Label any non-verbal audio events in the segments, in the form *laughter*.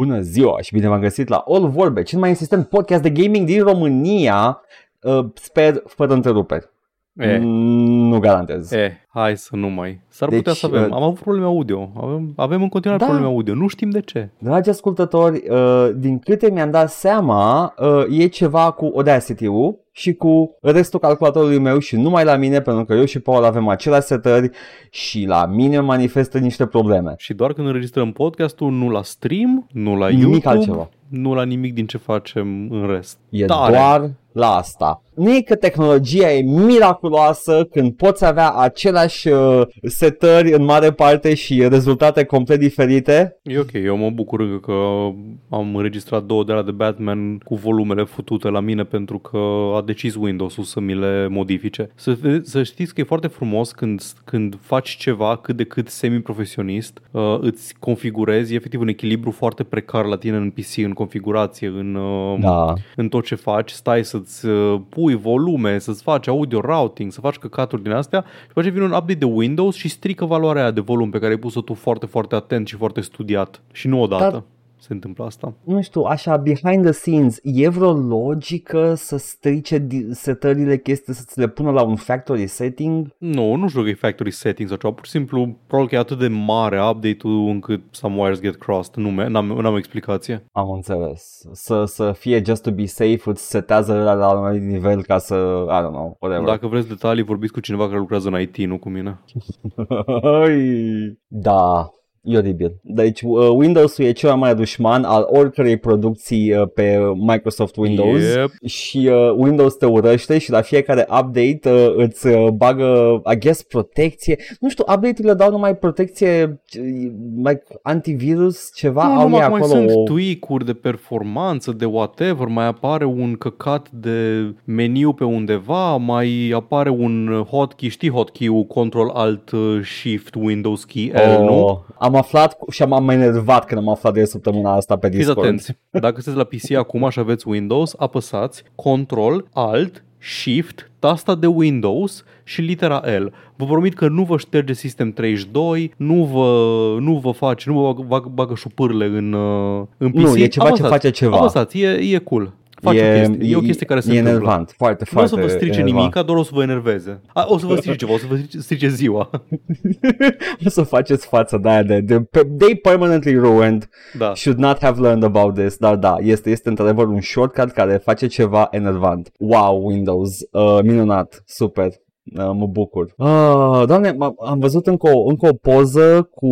Bună ziua și bine v-am găsit la All Vorbe, cel mai insistent podcast de gaming din România. Uh, sper fără întreruperi. E, Nu garantez. e, hai să nu mai. S-ar Deci, putea să avem. uh, Am avut probleme audio. Avem, avem în continuare Da. probleme audio. Nu știm de ce. Dragi ascultători, uh, din câte mi-am dat seama, uh, e ceva cu Audacity-ul și cu restul calculatorului meu și numai la mine, pentru că eu și Paul avem aceleași setări și la mine manifestă niște probleme. Și doar când înregistrăm podcastul, nu la stream, nu la Nimic YouTube, altceva. nu la nimic din ce facem în rest. E Tare. doar la asta. Nu e că tehnologia e miraculoasă când poți avea aceleași uh, setări în mare parte și rezultate complet diferite. E ok, eu mă bucur încă că am înregistrat două de la de Batman cu volumele futute la mine pentru că a decis Windows-ul să mi le modifice. Să, să știți că e foarte frumos când, când faci ceva cât de cât semi-profesionist, uh, îți configurezi, e efectiv un echilibru foarte precar la tine în PC, în configurație, în, uh, Da. în tot ce faci, stai să-ți uh, pui volume, să-ți faci audio routing, să faci căcaturi din astea și după aceea vine un update de Windows și strică valoarea aia de volum pe care ai pus-o tu foarte, foarte atent și foarte studiat. Și nu odată Dar- se întâmplă asta. Nu știu, așa, behind the scenes, e vreo logică să strice di- setările chestii, să ți le pună la un factory setting? Nu, nu știu că e factory settings sau ceva, pur și simplu probabil că e atât de mare update-ul încât some wires get crossed. Nu, me- n-am, n-am o explicație. Am înțeles. Să, să fie just to be safe, îți setează ăla la un anumit nivel ca să, I don't know, whatever. Dacă vreți detalii, vorbiți cu cineva care lucrează în IT, nu cu mine. *laughs* da, e oribil. Deci uh, Windows-ul e cel mai mare dușman al oricărei producții uh, pe Microsoft Windows Yep. și uh, Windows te urăște și la fiecare update uh, îți uh, bagă, I guess, protecție. Nu știu, update-urile dau numai protecție, uh, like antivirus, ceva, Nu, au numai ei că mai acolo. sunt o- tweak-uri de performanță, de whatever, mai apare un căcat de meniu pe undeva, mai apare un hotkey, știi hotkey-ul Control-Alt-Shift Windows Key L, nu? Oh, am aflat cu- și am mai enervat când am aflat de săptămâna asta pe Fiți Discord. atenți, dacă sunteți la PC acum și aveți Windows, apăsați Control, Alt, Shift, tasta de Windows și litera L. Vă promit că nu vă șterge System 32, nu vă, nu vă face, nu vă bagă, bagă, bagă șupârle în, uh, în PC. Nu, e ceva ce face ceva. Apăsați, e, e cool. Face e, o chestie. e o chestie care se e întâmplă. enervant, foarte, Nu o foarte să vă strice enervant. nimic, doar o să vă enerveze. A, o să vă strice ceva, o să vă strice, strice ziua. *laughs* o să faceți față de aia de, de, de they permanently ruined, Da. should not have learned about this, dar da, este, este într-adevăr un shortcut care face ceva enervant. Wow, Windows, uh, minunat, super. Uh, mă bucur. Uh, doamne, m- am văzut încă o, încă o poză cu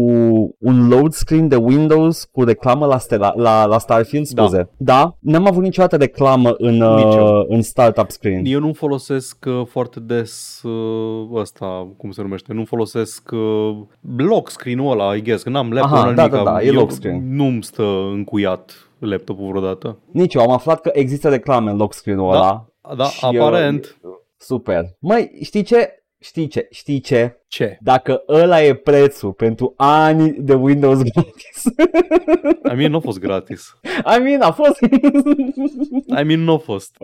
un load screen de Windows cu reclamă la, Stella, la, la Starfield, Da. scuze. Da. N-am avut niciodată reclamă în, Nici eu. uh, în startup screen. Eu nu folosesc uh, foarte des uh, ăsta, cum se numește, nu folosesc uh, lock screen-ul ăla, I guess, că n-am laptop, Aha, n-am da, nimic, da, da, e eu lock screen. Nu-mi stă încuiat laptopul vreodată. Nici eu, am aflat că există reclame în lock screen-ul Da. ăla. Da, Și, aparent. uh, Super. Măi, știi ce? Știi ce? Știi ce? Ce? Dacă ăla e prețul pentru ani de Windows gratis. I mean, nu a fost gratis. *laughs* I mean, a fost. I mean, nu a fost.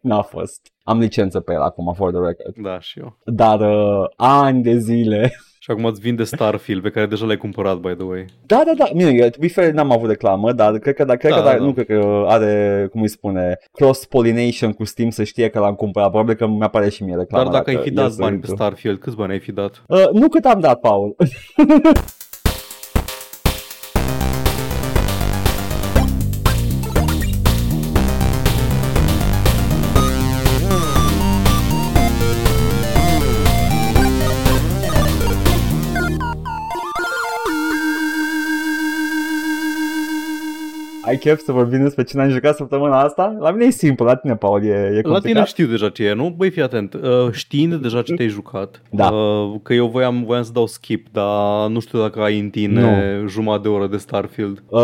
N-a fost. Am licență pe el acum, for the record. Da, și eu. Dar uh, ani de zile. Și acum îți vinde Starfield, pe care deja l-ai cumpărat, by the way. Da, da, da. Bine, eu, to be fair, n-am avut reclamă, dar cred că, da, cred Da, că da, da. nu cred că are, cum îi spune, cross-pollination cu Steam să știe că l-am cumpărat. Probabil că mi-apare și mie reclama. Dar dacă ai fi dat iese bani pe link-ul. Starfield, câți bani ai fi dat? Uh, nu cât am dat, Paul. *laughs* Ai chef să vorbim despre cine am jucat săptămâna asta? La mine e simplu, la tine, Paul, e, e La complicat. tine știu deja ce e, nu? Băi, fii atent. Uh, știind deja ce te-ai jucat, Da. uh, că eu voiam, voiam să dau skip, dar nu știu dacă ai în tine jumătate de oră de Starfield. Uh,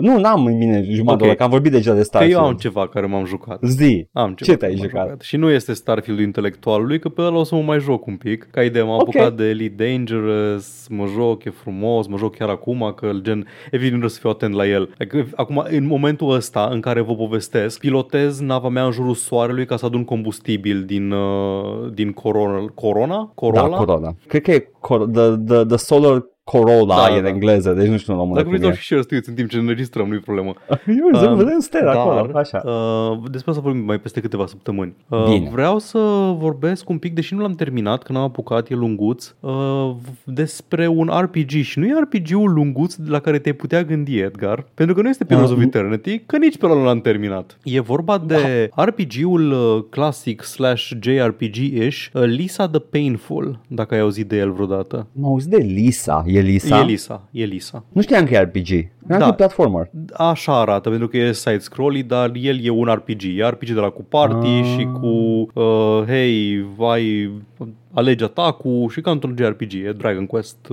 nu, n-am în mine jumătate Ok. de oră, că am vorbit deja de Că Starfield. eu am ceva care m-am jucat. Zi, Am ceva ce te-ai care m-am jucat? Și nu este Starfield-ul intelectualului, că pe ăla o să mă mai joc un pic. Ca idee, m-am Ok. apucat de Elite Dangerous, mă joc, e frumos, mă joc chiar acum, că gen, evident vreau să fiu atent la el. Adică, acum, în momentul ăsta în care vă povestesc, pilotez nava mea în jurul soarelui ca să adun combustibil din, uh, din Corona. Corona? Corolla? Da, Corona. Cred că e cor- the, the, the Solar Corolla Da, e da, în da. engleză, deci nu știu în română Dacă vrei cum dau e. și share știți în timp ce înregistrăm, nu-i problemă. *laughs* Eu zic, Um, vedem stele acolo, așa. Uh, despre asta vorbim mai peste câteva săptămâni. Uh, Bine. Vreau să vorbesc un pic, deși nu l-am terminat, că n-am apucat, e lunguț, uh, despre un RPG și nu e RPG-ul lunguț de la care te-ai putea gândi, Edgar, pentru că nu este Pillars Uh, of Eternity, că nici pe ăla nu l-am terminat. E vorba de RPG-ul uh, classic slash JRPG-ish, uh, Lisa the Painful, dacă ai auzit de el vreodată. Mă auzi de Lisa, e Lisa? E Lisa, e Lisa. Nu știam că e RPG, credeam Da. că e platformer. Așa arată, pentru că e side-scrolly, dar el e un RPG. E RPG de la cu party Ah. și cu, uh, hei, vai, alegi atacul și ca într-un JRPG, e Dragon Quest,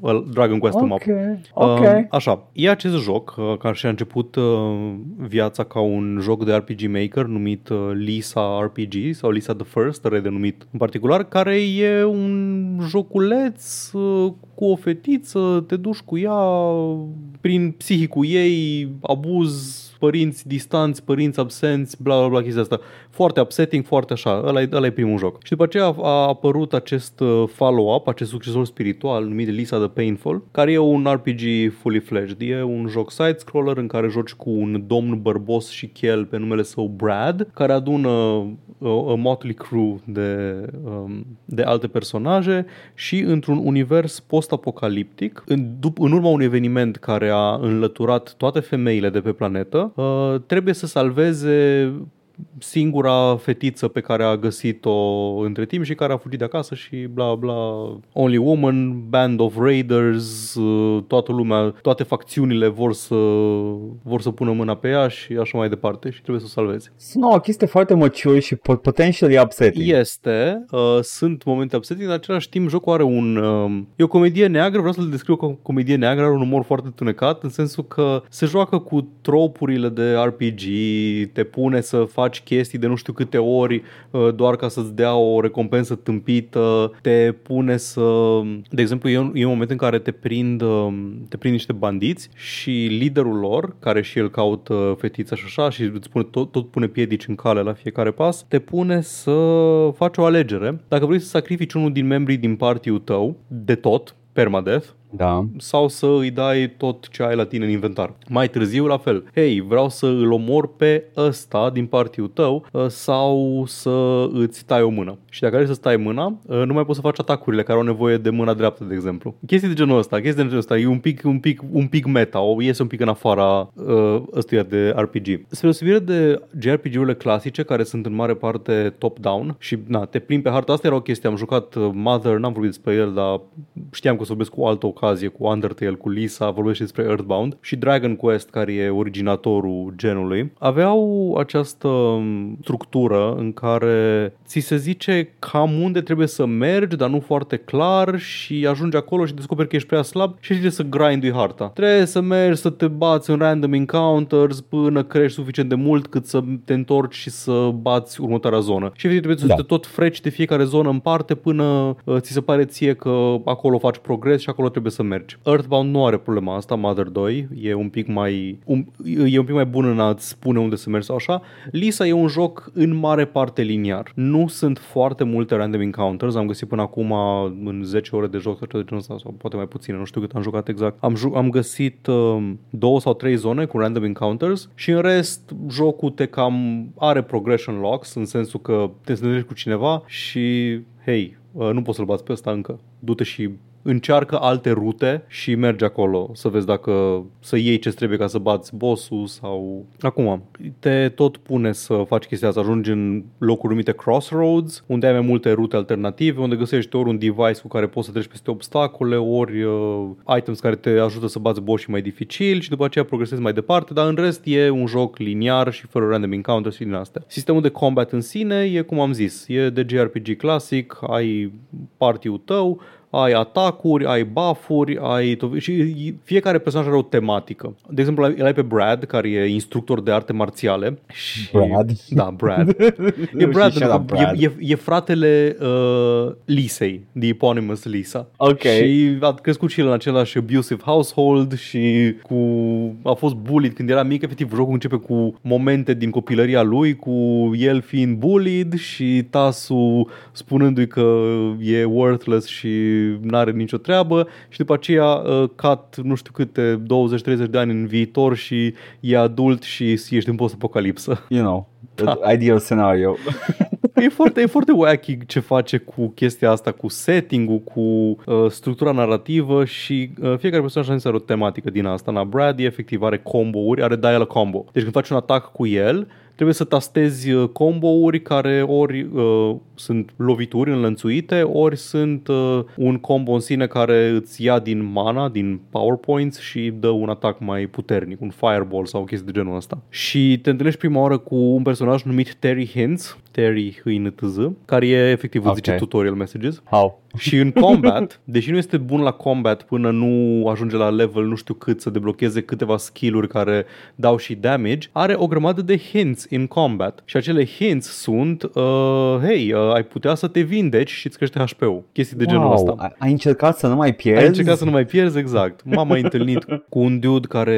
uh, Dragon Quest în Ok, mapă. ok. Uh, așa, e acest joc uh, care și-a început uh, viața ca un joc de RPG Maker numit uh, Lisa RPG sau Lisa the First, redenumit în particular, care e un joculeț uh, cu o fetiță, te duci cu ea prin psihicul ei, abuz, părinți distanți, părinți absenți, bla bla bla chestia asta. Foarte upsetting, foarte așa. Ăla e, ăla e primul joc. Și după aceea a, a apărut acest uh, follow-up, acest succesor spiritual numit Lisa the Painful, care e un RPG fully fledged. E un joc side-scroller în care joci cu un domn bărbos și chel pe numele său Brad, care adună uh, a motley crew de, um, de alte personaje și într-un univers post-apocaliptic, în, dup- în urma unui eveniment care a înlăturat toate femeile de pe planetă, uh, trebuie să salveze singura fetiță pe care a găsit-o între timp și care a fugit de acasă și bla bla Only Woman, Band of Raiders, uh, toată lumea, toate facțiunile vor să vor să pună mâna pe ea și așa mai departe și trebuie să o salveze. Sună o chestie foarte mature și pot- potentially upsetting. Este, uh, sunt momente upsetting, în același timp jocul are un... Uh, e o comedie neagră, vreau să-l descriu ca o comedie neagră, are un umor foarte tunecat, în sensul că se joacă cu tropurile de RPG, te pune să faci chestii de nu știu câte ori uh, doar ca să-ți dea o recompensă tâmpită, te pune să... De exemplu, e un, e un moment în care te prind, uh, te prind niște bandiți și liderul lor, care și el caută fetița și așa și îți pune, tot, tot pune piedici în cale la fiecare pas, te pune să faci o alegere. Dacă vrei să sacrifici unul din membrii din party-ul tău, de tot, permadeath, Da. sau să îi dai tot ce ai la tine în inventar. Mai târziu, la fel. Hei, vreau să îl omor pe ăsta din parțiul tău uh, sau să îți tai o mână. Și dacă vrei să stai mâna, uh, nu mai poți să faci atacurile care au nevoie de mâna dreaptă, de exemplu. Chestii de genul ăsta, chestii de genul ăsta, e un pic, un pic, un pic meta, o iese un pic în afara uh, ăstuia de RPG. Spre deosebire de JRPG-urile clasice, care sunt în mare parte top-down și na, te plimbi pe harta, asta era o chestie, am jucat uh, Mother, n-am vorbit despre el, dar știam că o să vorbesc cu o altă ocazie, cu Undertale, cu Lisa, vorbește despre Earthbound și Dragon Quest, care e originatorul genului, aveau această um, structură în care ți se zice cam unde trebuie să mergi, dar nu foarte clar și ajungi acolo și descoperi că ești prea slab și trebuie să grindui harta. Trebuie să mergi să te bați în random encounters până crești suficient de mult cât să te întorci și să bați următoarea zonă. Și efectiv trebuie să Da. te tot freci de fiecare zonă în parte până uh, ți se pare ție că acolo faci progres și acolo trebuie să mergi. Earthbound nu are problema asta, Mother 2 e un pic mai un, e un pic mai bun în a-ți spune unde să mergi sau așa. Lisa e un joc în mare parte liniar. Nu sunt foarte multe random encounters, am găsit până acum în 10 ore de joc sau ceva de genul ăsta, sau poate mai puține, nu știu cât am jucat exact. Am, ju- am găsit uh, două sau trei zone cu random encounters și în rest jocul te cam are progression locks în sensul că te întâlnești cu cineva și hei, uh, nu poți să-l bați pe ăsta încă. Du-te și încearcă alte rute și mergi acolo să vezi dacă să iei ce trebuie ca să bați bossul sau... Acum, te tot pune să faci chestia asta, ajungi în locuri numite crossroads, unde ai mai multe rute alternative, unde găsești ori un device cu care poți să treci peste obstacole, ori uh, items care te ajută să bați boss mai dificil și după aceea progresezi mai departe, dar în rest e un joc liniar și fără random encounters și din astea. Sistemul de combat în sine e cum am zis, e de JRPG clasic, ai party-ul tău, ai atacuri, ai buff-uri, ai to- și fiecare personaj are o tematică. De exemplu, îl ai pe Brad, care e instructor de arte marțiale. Și, Brad? Da, Brad. *laughs* e Nu, Brad, și pentru shut că up, Brad. E, e, e fratele uh, Lisei, The Eponymous Lisa. Ok. Și a crescut și el în același abusive household și cu a fost bullied când era mic. Efectiv, jocul începe cu momente din copilăria lui, cu el fiind bullied și tasul spunându-i că e worthless și n-are nicio treabă și după aceea uh, cat nu știu câte 20-30 de ani în viitor și e adult și ești în post-apocalipsă. You know, *laughs* da. ideal scenario. e foarte, e foarte wacky ce face cu chestia asta, cu setting-ul, cu uh, structura narrativă și uh, fiecare personaj are o tematică din asta. Na, Brad efectiv are combo-uri, are dial combo. Deci când faci un atac cu el, trebuie să tastezi uh, combo-uri care ori uh, sunt lovituri înlănțuite, ori sunt uh, un combo în sine care îți ia din mana, din powerpoints și dă un atac mai puternic, un fireball sau o chestie de genul ăsta. Și te întâlnești prima oară cu un personaj numit Terry Hintz, Terry HINTZ, care e efectiv okay. zice tutorial messages. How? Și în combat, *laughs* deși nu este bun la combat până nu ajunge la level nu știu cât să deblocheze câteva skill-uri care dau și damage, are o grămadă de hints in combat. Și acele hints sunt, uh, hey, uh, ai putea să te vindeci și îți crește HP-ul. Chestii de wow, genul ăsta. Ai încercat să nu mai pierzi? Ai încercat să nu mai pierzi, exact. M-am mai întâlnit *laughs* cu un dude care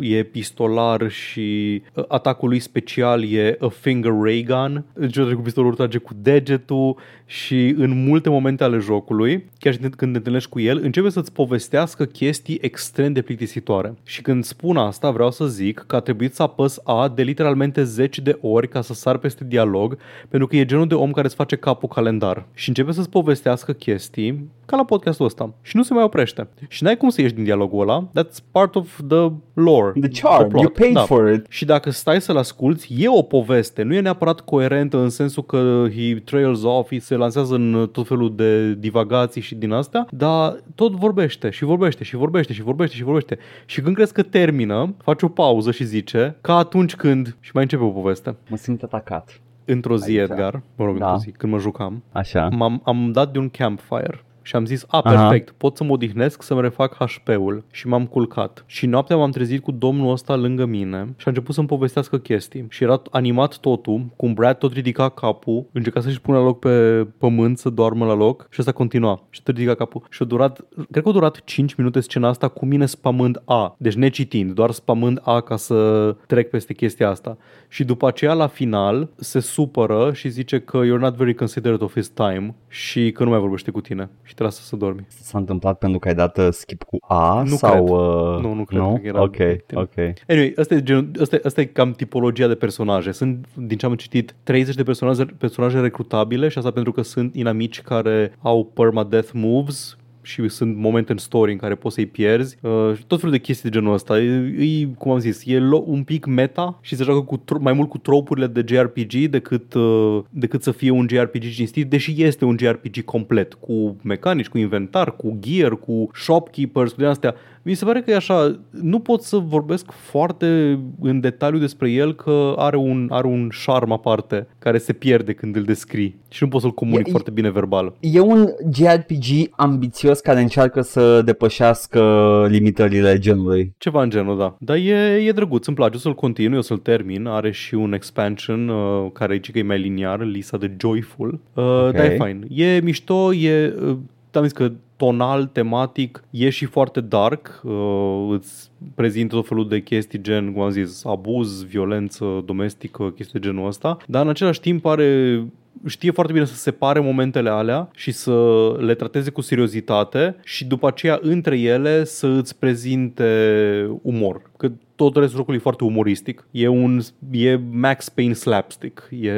e pistolar și uh, atacul lui special e a finger ray gun. Deci cu pistolul trage cu degetul și în multe momente ale jocului, chiar și când te întâlnești cu el, începe să-ți povestească chestii extrem de plictisitoare. Și când spun asta, vreau să zic că a trebuit să apăs A de literalmente zeci de ori ca să sar peste dialog, pentru că e genul de om care îți face capul calendar. Și începe să-ți povestească chestii ca la podcastul ăsta. Și nu se mai oprește. Și n-ai cum să ieși din dialogul ăla. That's part of the lore. The charm. You paid da. for it. Și dacă stai să-l asculti, e o poveste. Nu e neapărat coerentă în sensul că he trails off, se lansează în tot felul de divagații și din astea, dar tot vorbește și vorbește și vorbește și vorbește și vorbește. Și când crezi că termină, face o pauză și zice ca atunci când și mai începe o poveste. Mă simt atacat. Într-o zi, Aici. Edgar, mă rog, da. într-o zi, când mă jucam, Așa. m-am, am dat de un campfire și am zis, a, perfect, Aha. pot să mă odihnesc să-mi refac HP-ul și m-am culcat. Și noaptea m-am trezit cu domnul ăsta lângă mine și a început să-mi povestească chestii. Și era animat totul, cum Brad tot ridica capul, încerca să-și pună loc pe pământ să doarmă la loc și asta continua. Și tot ridica capul. Și a durat, cred că a durat 5 minute scena asta cu mine spamând A. Deci necitind, doar spamând A ca să trec peste chestia asta. Și după aceea, la final, se supără și zice că you're not very considerate of his time și că nu mai vorbește cu tine. Și te lasă să dormi. S-a întâmplat pentru că ai dat uh, skip cu A? Nu sau, cred. Uh... Nu, nu cred nu? că era Ok, victim. ok. Anyway, asta e, gen, asta, asta e cam tipologia de personaje. Sunt, din ce am citit, 30 de personaje, personaje recrutabile și asta pentru că sunt inamici care au permadeath moves și sunt momente în story în care poți să-i pierzi. Uh, tot felul de chestii de genul ăsta. E, e cum am zis, e lo- un pic meta și se joacă cu tro- mai mult cu tropurile de JRPG decât, uh, decât să fie un JRPG cinstit, deși este un JRPG complet, cu mecanici, cu inventar, cu gear, cu shopkeepers, cu de astea. Mi se pare că e așa, nu pot să vorbesc foarte în detaliu despre el că are un, are un șarm aparte care se pierde când îl descrii și nu pot să-l comunic E- foarte bine verbal. E un JRPG ambițios care încearcă să depășească limitările genului. Ceva în genul, da. Dar e, e drăguț, îmi place, o să-l continui, o să-l termin. Are și un expansion uh, care zice că e mai liniar, Lisa de Joyful. Uh, Ok. Dar e fain. E mișto, e... Uh, am zis că tonal, tematic, e și foarte dark, uh, îți prezintă tot felul de chestii gen, cum am zis, abuz, violență domestică, chestii de genul ăsta, dar în același timp are știe foarte bine să separe momentele alea și să le trateze cu seriozitate și după aceea între ele să îți prezinte umor. Că tot restul jocului e foarte umoristic. E un e Max Payne slapstick. E,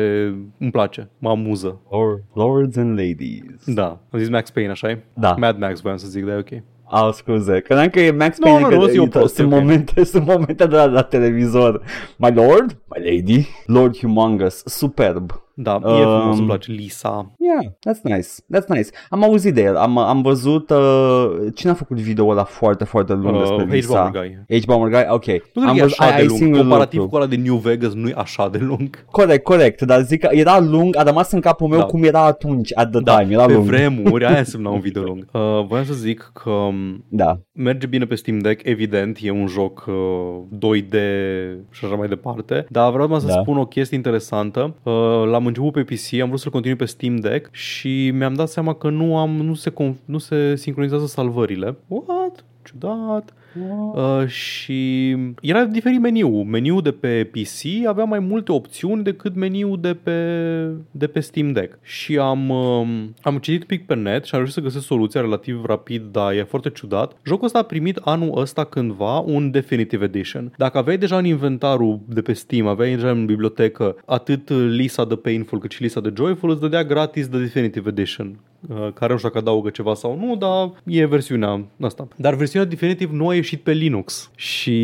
îmi place, mă amuză. Or, lords and ladies. Da, am zis Max Payne, așa e? Da. Mad Max voiam să zic, dar e ok. Au, scuze. Credeam că e Max Nu, Payne, nu, că nu, zi-o e- prost, sunt, e ok. momente, *laughs* sunt momente de la, la televizor. My lord, my lady, Lord Humongous, superb. Da, e Um, frumos, îmi place Lisa. Yeah, that's nice. That's nice. Am auzit de el. Am, am văzut uh, cine a făcut video ăla foarte, foarte lung despre Uh, H. Lisa. Bomber Guy. H. Bomber Guy, ok. Nu cred am că e văzut, așa ai, de ai lung. singurul Comparativ lucru. cu ăla de New Vegas, nu e așa de lung. Corect, corect, dar zic că era lung, a rămas în capul meu Da. cum era atunci, at the Da, time, era pe lung. vremuri, aia însemna un *laughs* video lung. Uh, voiam să zic că um, Da. merge bine pe Steam Deck, evident, e un joc uh, 2D și așa mai departe, dar vreau să Da. spun o chestie interesantă. Uh, l-am început pe PC, am vrut să-l continui pe Steam Deck și mi-am dat seama că nu am nu se, conf- nu se sincronizează salvările. What? ciudat. Uh, și era diferit meniu. Meniul de pe PC avea mai multe opțiuni decât meniul de pe, de pe Steam Deck. Și am, uh, am citit pic pe net și am reușit să găsesc soluția relativ rapid, dar e foarte ciudat. Jocul ăsta a primit anul ăsta cândva un Definitive Edition. Dacă aveai deja în inventarul de pe Steam, aveai deja în bibliotecă atât Lisa de Painful cât și Lisa de Joyful, îți dădea gratis de Definitive Edition uh, care nu știu dacă adaugă ceva sau nu, dar e versiunea asta. Dar versiunea Definitive nu a ieșit pe Linux și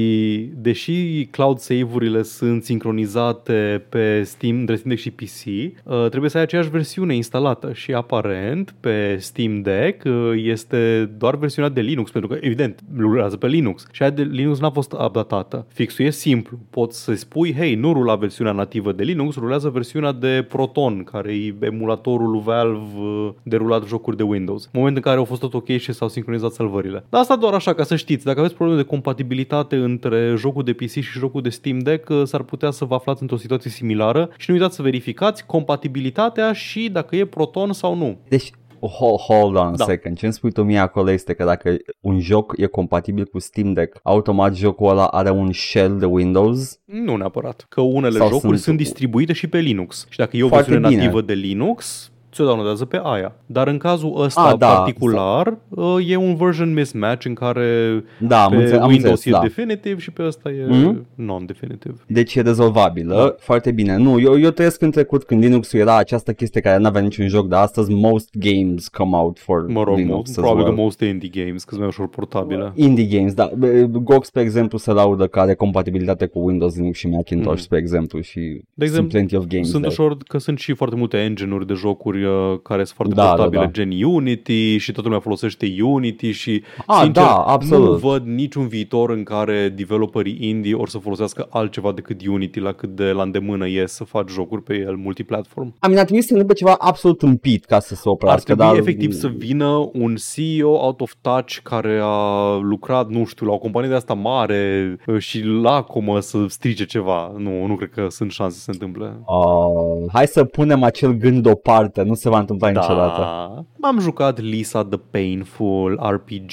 deși cloud save-urile sunt sincronizate pe Steam, între Steam Deck și PC, uh, trebuie să ai aceeași versiune instalată și aparent pe Steam Deck uh, este doar versiunea de Linux, pentru că evident lucrează pe Linux și aia de Linux n-a fost updatată. Fixul e simplu, poți să spui, hei, nu rula versiunea nativă de Linux, rulează versiunea de Proton, care e emulatorul lui Valve uh, de rulat jocuri de Windows. Moment în care au fost tot ok și s-au sincronizat salvările. Dar asta doar așa, ca să știți, dacă aveți probleme de compatibilitate între jocul de PC și jocul de Steam Deck, uh, s-ar putea să vă aflați într-o situație similară și nu uitați să verificați compatibilitatea și dacă e Proton sau nu. Deci, hold, hold on a da. second. Ce îmi spui tu mie acolo este că dacă un joc e compatibil cu Steam Deck, automat jocul ăla are un shell de Windows? Nu neapărat. Că unele sau jocuri sunt... sunt distribuite și pe Linux. Și dacă e o versiune nativă de Linux, ți-o downloadează pe aia. Dar în cazul ăsta A, da, particular, da. e un version mismatch în care da, pe am înțeles, Windows am înțeles, e da. definitive și pe ăsta e Mhm. non-definitive. Deci e rezolvabilă, Da. foarte bine. Nu, eu, eu trăiesc în trecut când Linux era această chestie care nu avea niciun joc, dar astăzi most games come out for Mă rog, Linux mo- as probabil well. că most indie games, că sunt mai ușor portabile. Indie games, da. GOG, spre exemplu, se laudă că are compatibilitate cu Windows, Linux și Macintosh, Mhm. spre exemplu, și De exemplu, sunt plenty of games Sunt there. ușor că sunt și foarte multe engine-uri de jocuri uh, care sunt foarte Da, da, portabile, da. gen Unity și toată lumea folosește Unity și Ah, sincer, da, absolut. nu văd niciun viitor în care developerii indie or să folosească altceva decât Unity la cât de la îndemână e să faci jocuri pe el multiplatform. I mean, ar trebui să se întâmple ceva absolut împit ca să se Ar oprească, trebui dar... efectiv să vină un CEO out of touch care a lucrat, nu știu, la o companie de asta mare uh, și lacomă să strice ceva. Nu, nu cred că sunt șanse să se întâmple. Uh, hai să punem acel gând deoparte, nu se va întâmpla niciodată. Da. M-am jucat Lisa The Painful RPG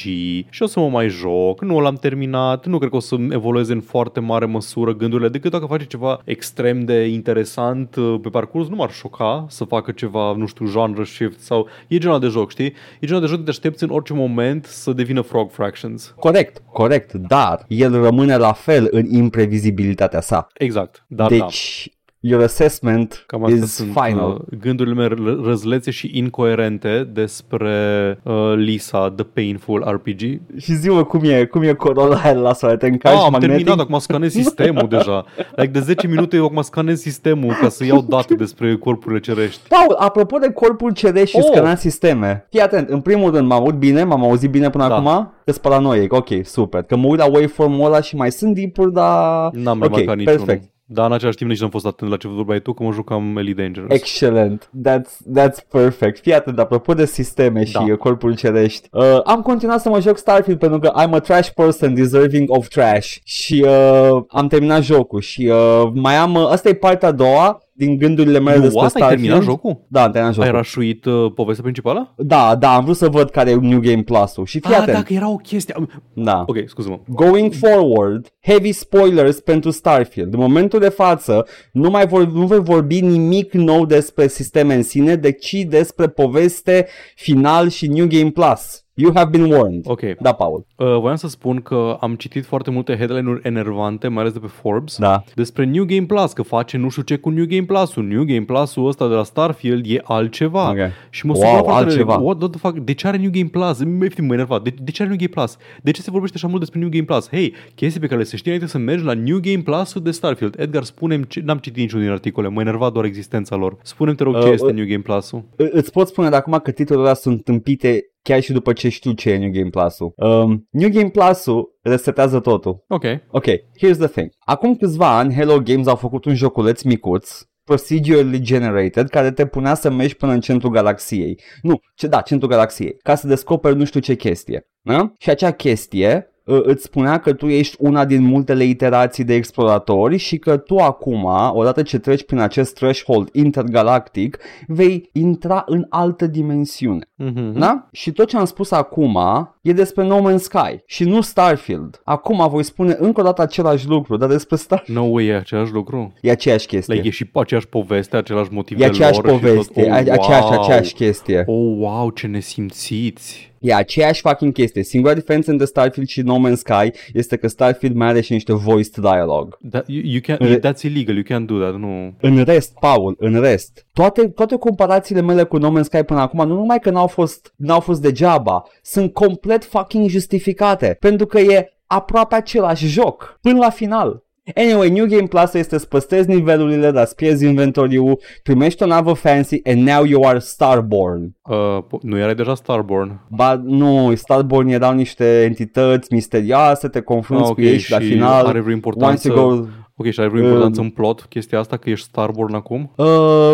și o să mă mai joc. Nu l-am terminat, nu cred că o să evolueze în foarte mare măsură gândurile, decât dacă face ceva extrem de interesant uh, pe parcurs, nu m-ar șoca să facă ceva, nu știu, genre shift sau... E genul de joc, știi? E genul de joc de te aștepți în orice moment să devină Frog Fractions. Corect, corect, dar el rămâne la fel în imprevizibilitatea sa. Exact, dar da. Deci, your assessment Cam asta is sunt final. uh, gândurile mele ră- răzlețe și incoerente despre uh, Lisa The Painful RPG. Și zi cum e, cum e Corolla aia la soare, te încarci Ah, am magnetic? terminat, acum scanez *laughs* sistemul deja. Like de 10 minute eu acum scanez sistemul ca să iau date despre corpurile cerești. Paul, apropo de corpul ceresc și Oh! scanat sisteme, fii atent, în primul rând m-am auzit bine, m-am auzit bine până Da. acum, sunt paranoic, ok, super, că mă uit la waveform-ul ăla și mai sunt deep-uri, dar... N-am ok, remarcat niciunul. perfect. Dar în același timp nici n-am fost atent la ce vorbeai tu, că mă jucam Elite Dangerous. Excellent, that's, that's perfect. Fii atent, apropo de sisteme și Da. uh, corpul cerești, uh, am continuat să mă joc Starfield pentru că I'm a trash person deserving of trash și uh, am terminat jocul și uh, mai am, uh, asta e partea a doua din gândurile mele nu, despre what? Ai Starfield. terminat jocul? Da, am terminat Ai jocul. rașuit uh, povestea principală? Da, da, am vrut să văd care e New Game Plus-ul și fii ah, atent. dacă era o chestie. Da. Ok, scuză-mă. Going forward, heavy spoilers pentru Starfield. În momentul de față, nu mai vor, nu voi vorbi nimic nou despre sisteme în sine, deci despre poveste, final și New Game Plus. You have been warned. Ok. Da, Paul. Uh, voiam să spun că am citit foarte multe headline-uri enervante, mai ales de pe Forbes, Da. despre New Game Plus, că face nu știu ce cu New Game Plus-ul. New Game Plus-ul ăsta de la Starfield e altceva. Ok. Și mă Wow, supăra foarte altceva. tare. What the fuck? De ce are New Game Plus? Efectiv, mă enervat. De, de ce are New Game Plus? De ce se vorbește așa mult despre New Game Plus? Hei, chestii pe care le se știe înainte să mergi la New Game Plus-ul de Starfield. Edgar, spune-mi, ce... n-am citit niciunul din articole, mă enerva doar existența lor. Spune-mi, te rog, ce Uh, este uh, New Game Plus-ul? I- Îți pot spune de acum că titlurile ăla sunt tâmpite chiar și după ce știu ce e New Game Plus-ul. Um, New Game Plus-ul resetează totul. Ok. Ok, here's the thing. Acum câțiva ani, Hello Games au făcut un joculeț micuț, procedurally generated, care te punea să mergi până în centrul galaxiei. Nu, ce, da, centrul galaxiei, ca să descoperi nu știu ce chestie. Da? Și acea chestie uh, îți spunea că tu ești una din multele iterații de exploratori și că tu acum, odată ce treci prin acest threshold intergalactic, vei intra în altă dimensiune. Mm-hmm. Da? Și tot ce am spus acum e despre No Man's Sky și nu Starfield. Acum voi spune încă o dată același lucru, dar despre Starfield. No way, e același lucru. E aceeași chestie. Like, e și aceeași poveste, același motive e aceeași lor și poveste, tot. Oh, a- aceeași, wow. aceeași chestie. Oh, wow, ce nesimțiți. E aceeași fucking chestie. Singura diferență între Starfield și No Man's Sky este că Starfield mai are și niște voiced dialogue. That, you, you can, Re- that's illegal, you can't do that, nu. În rest, Paul, în rest, toate, toate comparațiile mele cu No Man's Sky până acum, nu numai că n-au fost, n-au fost degeaba, sunt complet fucking justificate, pentru că e aproape același joc, până la final. Anyway, New Game Plus este să păstrezi nivelurile, dar să pierzi inventoriu, primești o navă fancy and now you are Starborn. Uh, po- nu era deja Starborn. Ba nu, Starborn erau niște entități misterioase, te confrunți Ah, cu ei și la final, are vreo once importanță. you go Ok, și are vreo importanță Uh, în plot chestia asta că ești Starborn acum? Uh,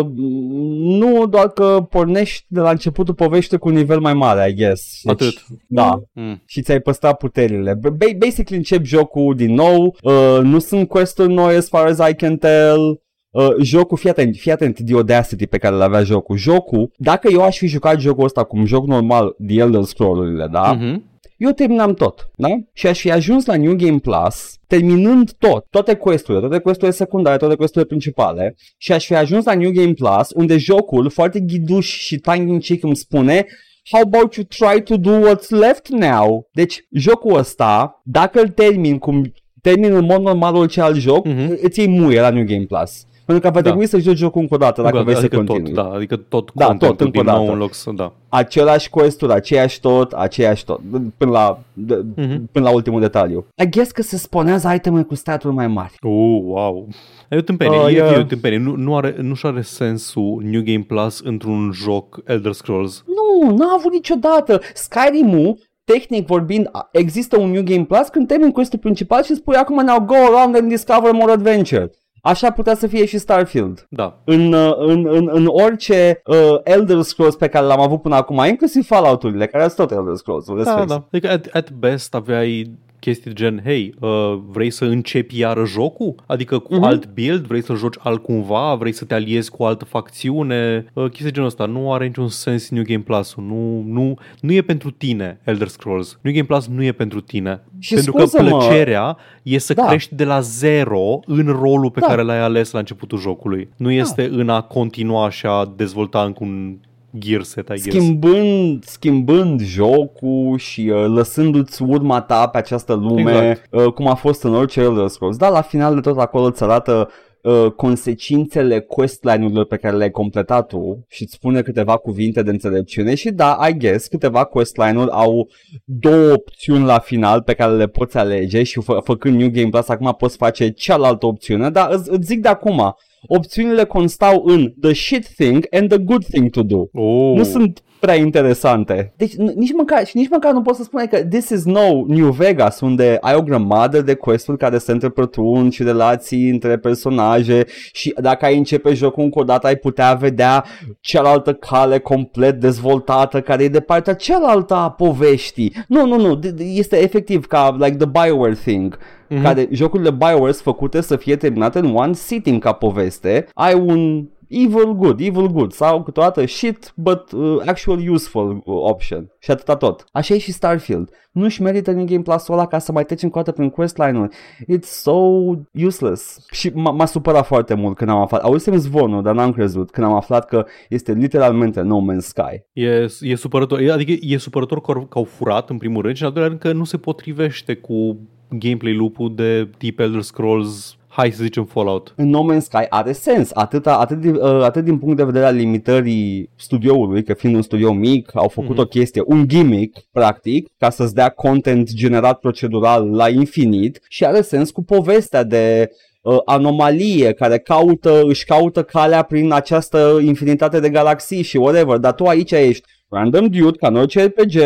nu, doar că pornești de la începutul povește cu un nivel mai mare, I guess. Deci, Atât. Da. Mm. Și ți-ai păstrat puterile. Ba- basically încep jocul din nou. Uh, nu sunt quest-uri noi as far as I can tell. Uh, jocul, fii atent, fii atent de Audacity pe care îl avea jocul. Jocul, dacă eu aș fi jucat jocul ăsta cum joc normal The Elder Scrolls-urile, da? Mhm. Eu terminam tot, da? Și aș fi ajuns la New Game Plus, terminând tot, toate questurile, toate questurile secundare, toate questurile principale, și aș fi ajuns la New Game Plus, unde jocul, foarte ghiduș și tongue in cheek îmi spune How about you try to do what's left now? Deci, jocul ăsta, dacă îl termin cum termin în mod normal orice alt joc, Mhm. îți iei muie la New Game Plus. Pentru că va Da. trebui să joci jocul încă o dată dacă Încă- vrei să adică continui. tot, da, adică tot Da, contentul tot, încă o din nou dată. în loc să, da. același quest aceeași tot, aceeași tot, până la, de, Mhm. până la ultimul detaliu. I guess că se sponează iteme cu staturi mai mari. Oh, wow. E o tâmpenie, Uh, uh, e, yeah. e o tâmpenie. Nu, nu, are, nu-și are sensul New Game Plus într-un joc Elder Scrolls. Nu, n-a avut niciodată. Skyrim-ul, tehnic vorbind, a- există un New Game Plus când termin quest principal și spui acum now go around and discover more adventure. Așa putea să fie și Starfield. Da. În, uh, în, în, în orice uh, Elder Scrolls pe care l-am avut până acum, inclusiv Fallout-urile, care sunt tot Elder Scrolls-uri, let's Da, face da. Adică at, at best aveai chestii gen, hei, uh, vrei să începi iară jocul? Adică cu Mhm. alt build, vrei să joci altcumva, vrei să te aliezi cu o altă facțiune, uh, chestii de genul ăsta. Nu are niciun sens New Game Plus-ul. Nu, nu, nu e pentru tine Elder Scrolls. New Game Plus nu e pentru tine. Și pentru că scuză-mă, plăcerea e să Da. crești de la zero în rolul pe Da. care l-ai ales la începutul jocului. Nu este în a continua și a dezvolta încă un gear set, I guess. Schimbând, schimbând jocul și uh, lăsându-ți urma ta pe această lume, Exact. uh, cum a fost în orice Elder Scrolls. Dar la final de tot acolo îți arată uh, consecințele questline-urilor pe care le-ai completat tu și îți spune câteva cuvinte de înțelepciune și da, I guess, câteva questline-uri au două opțiuni la final pe care le poți alege și fă, făcând New Game Plus acum poți face cealaltă opțiune, dar îți, îți zic de acum, opțiunile constau în the shit thing and the good thing to do. Oh. Nu sunt prea interesante. Deci n- nici măcar, și nici măcar nu pot să spune că this is no New Vegas, unde ai o grămadă de quest-uri care se întrepătrund și relații între personaje și dacă ai începe jocul încă o dată ai putea vedea cealaltă cale complet dezvoltată care e de partea cealaltă a poveștii. Nu, nu, nu, d- d- este efectiv ca like the Bioware thing. Mhm. Care jocurile Bioware sunt făcute să fie terminate în one sitting ca poveste. Ai un evil good, evil good sau câteodată shit but uh, actual useful uh, option și atâta tot. Așa e și Starfield. Nu-și merită New Game Plus-ul ăla ca să mai treci încă o dată prin questline-uri. It's so useless. Și m- m-a supărat foarte mult când am aflat. Auzisem zvonul, dar n-am crezut când am aflat că este literalmente No Man's Sky. E, e supărător, e- adică e supărător că au, că au furat în primul rând și în al doilea rând că nu se potrivește cu gameplay loop-ul de tip Elder Scrolls, hai să zicem Fallout. în No Man's Sky are sens, atât, atât, din, uh, atât din punct de vedere al limitării studioului, că fiind un studio mic, au făcut Mhm. o chestie, un gimmick, practic, ca să-ți dea content generat procedural la infinit și are sens cu povestea de uh, anomalie care caută, își caută calea prin această infinitate de galaxii și whatever, dar tu aici ești random dude, ca în orice RPG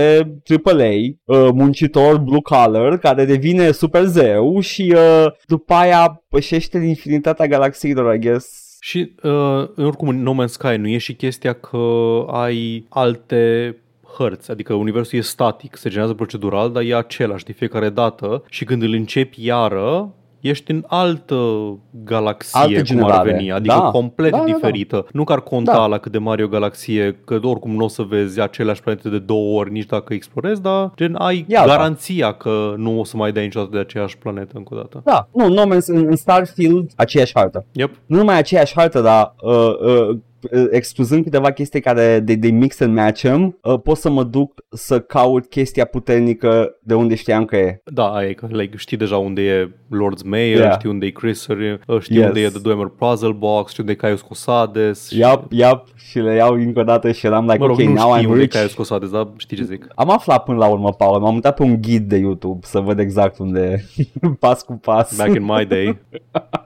AAA, uh, muncitor blue collar, care devine super zeu și uh, după aia pășește în infinitatea galaxiilor, I guess. Și uh, oricum în No Man's Sky nu e și chestia că ai alte hărți, adică universul e static, se generează procedural, dar e același de fiecare dată și când îl începi iară, ești în altă galaxie, Altă cum generare. ar veni, adică Da. complet Da, da, da. diferită. Nu că ar conta Da. la cât de mare e o galaxie, că oricum nu o să vezi aceleași planete de două ori nici dacă explorezi, dar gen ai E alta. garanția că nu o să mai dai niciodată de aceeași planetă încă o dată. Da, nu, No Man's în, în Starfield aceeași hartă. Yep. Nu numai aceeași hartă, dar uh, uh, excluzând câteva chestii care de, de mix and match uh, pot să mă duc să caut chestia puternică de unde știam că e. Da, aia e că like, știi deja unde e Lord's Mayor, Yeah. știi unde e Chrysler, știi Yes. unde e The Dwemer Puzzle Box, știi unde e Caius Cosades. și- Yep, yep, și le iau încă o dată și eram like, Mă rog, ok, nu now știi I'm unde e rich. Caius Cosades, dar știi ce zic. Am aflat până la urmă, Paul, m-am mutat pe un ghid de YouTube să văd exact unde e, *laughs* pas cu pas. Back in my day. *laughs*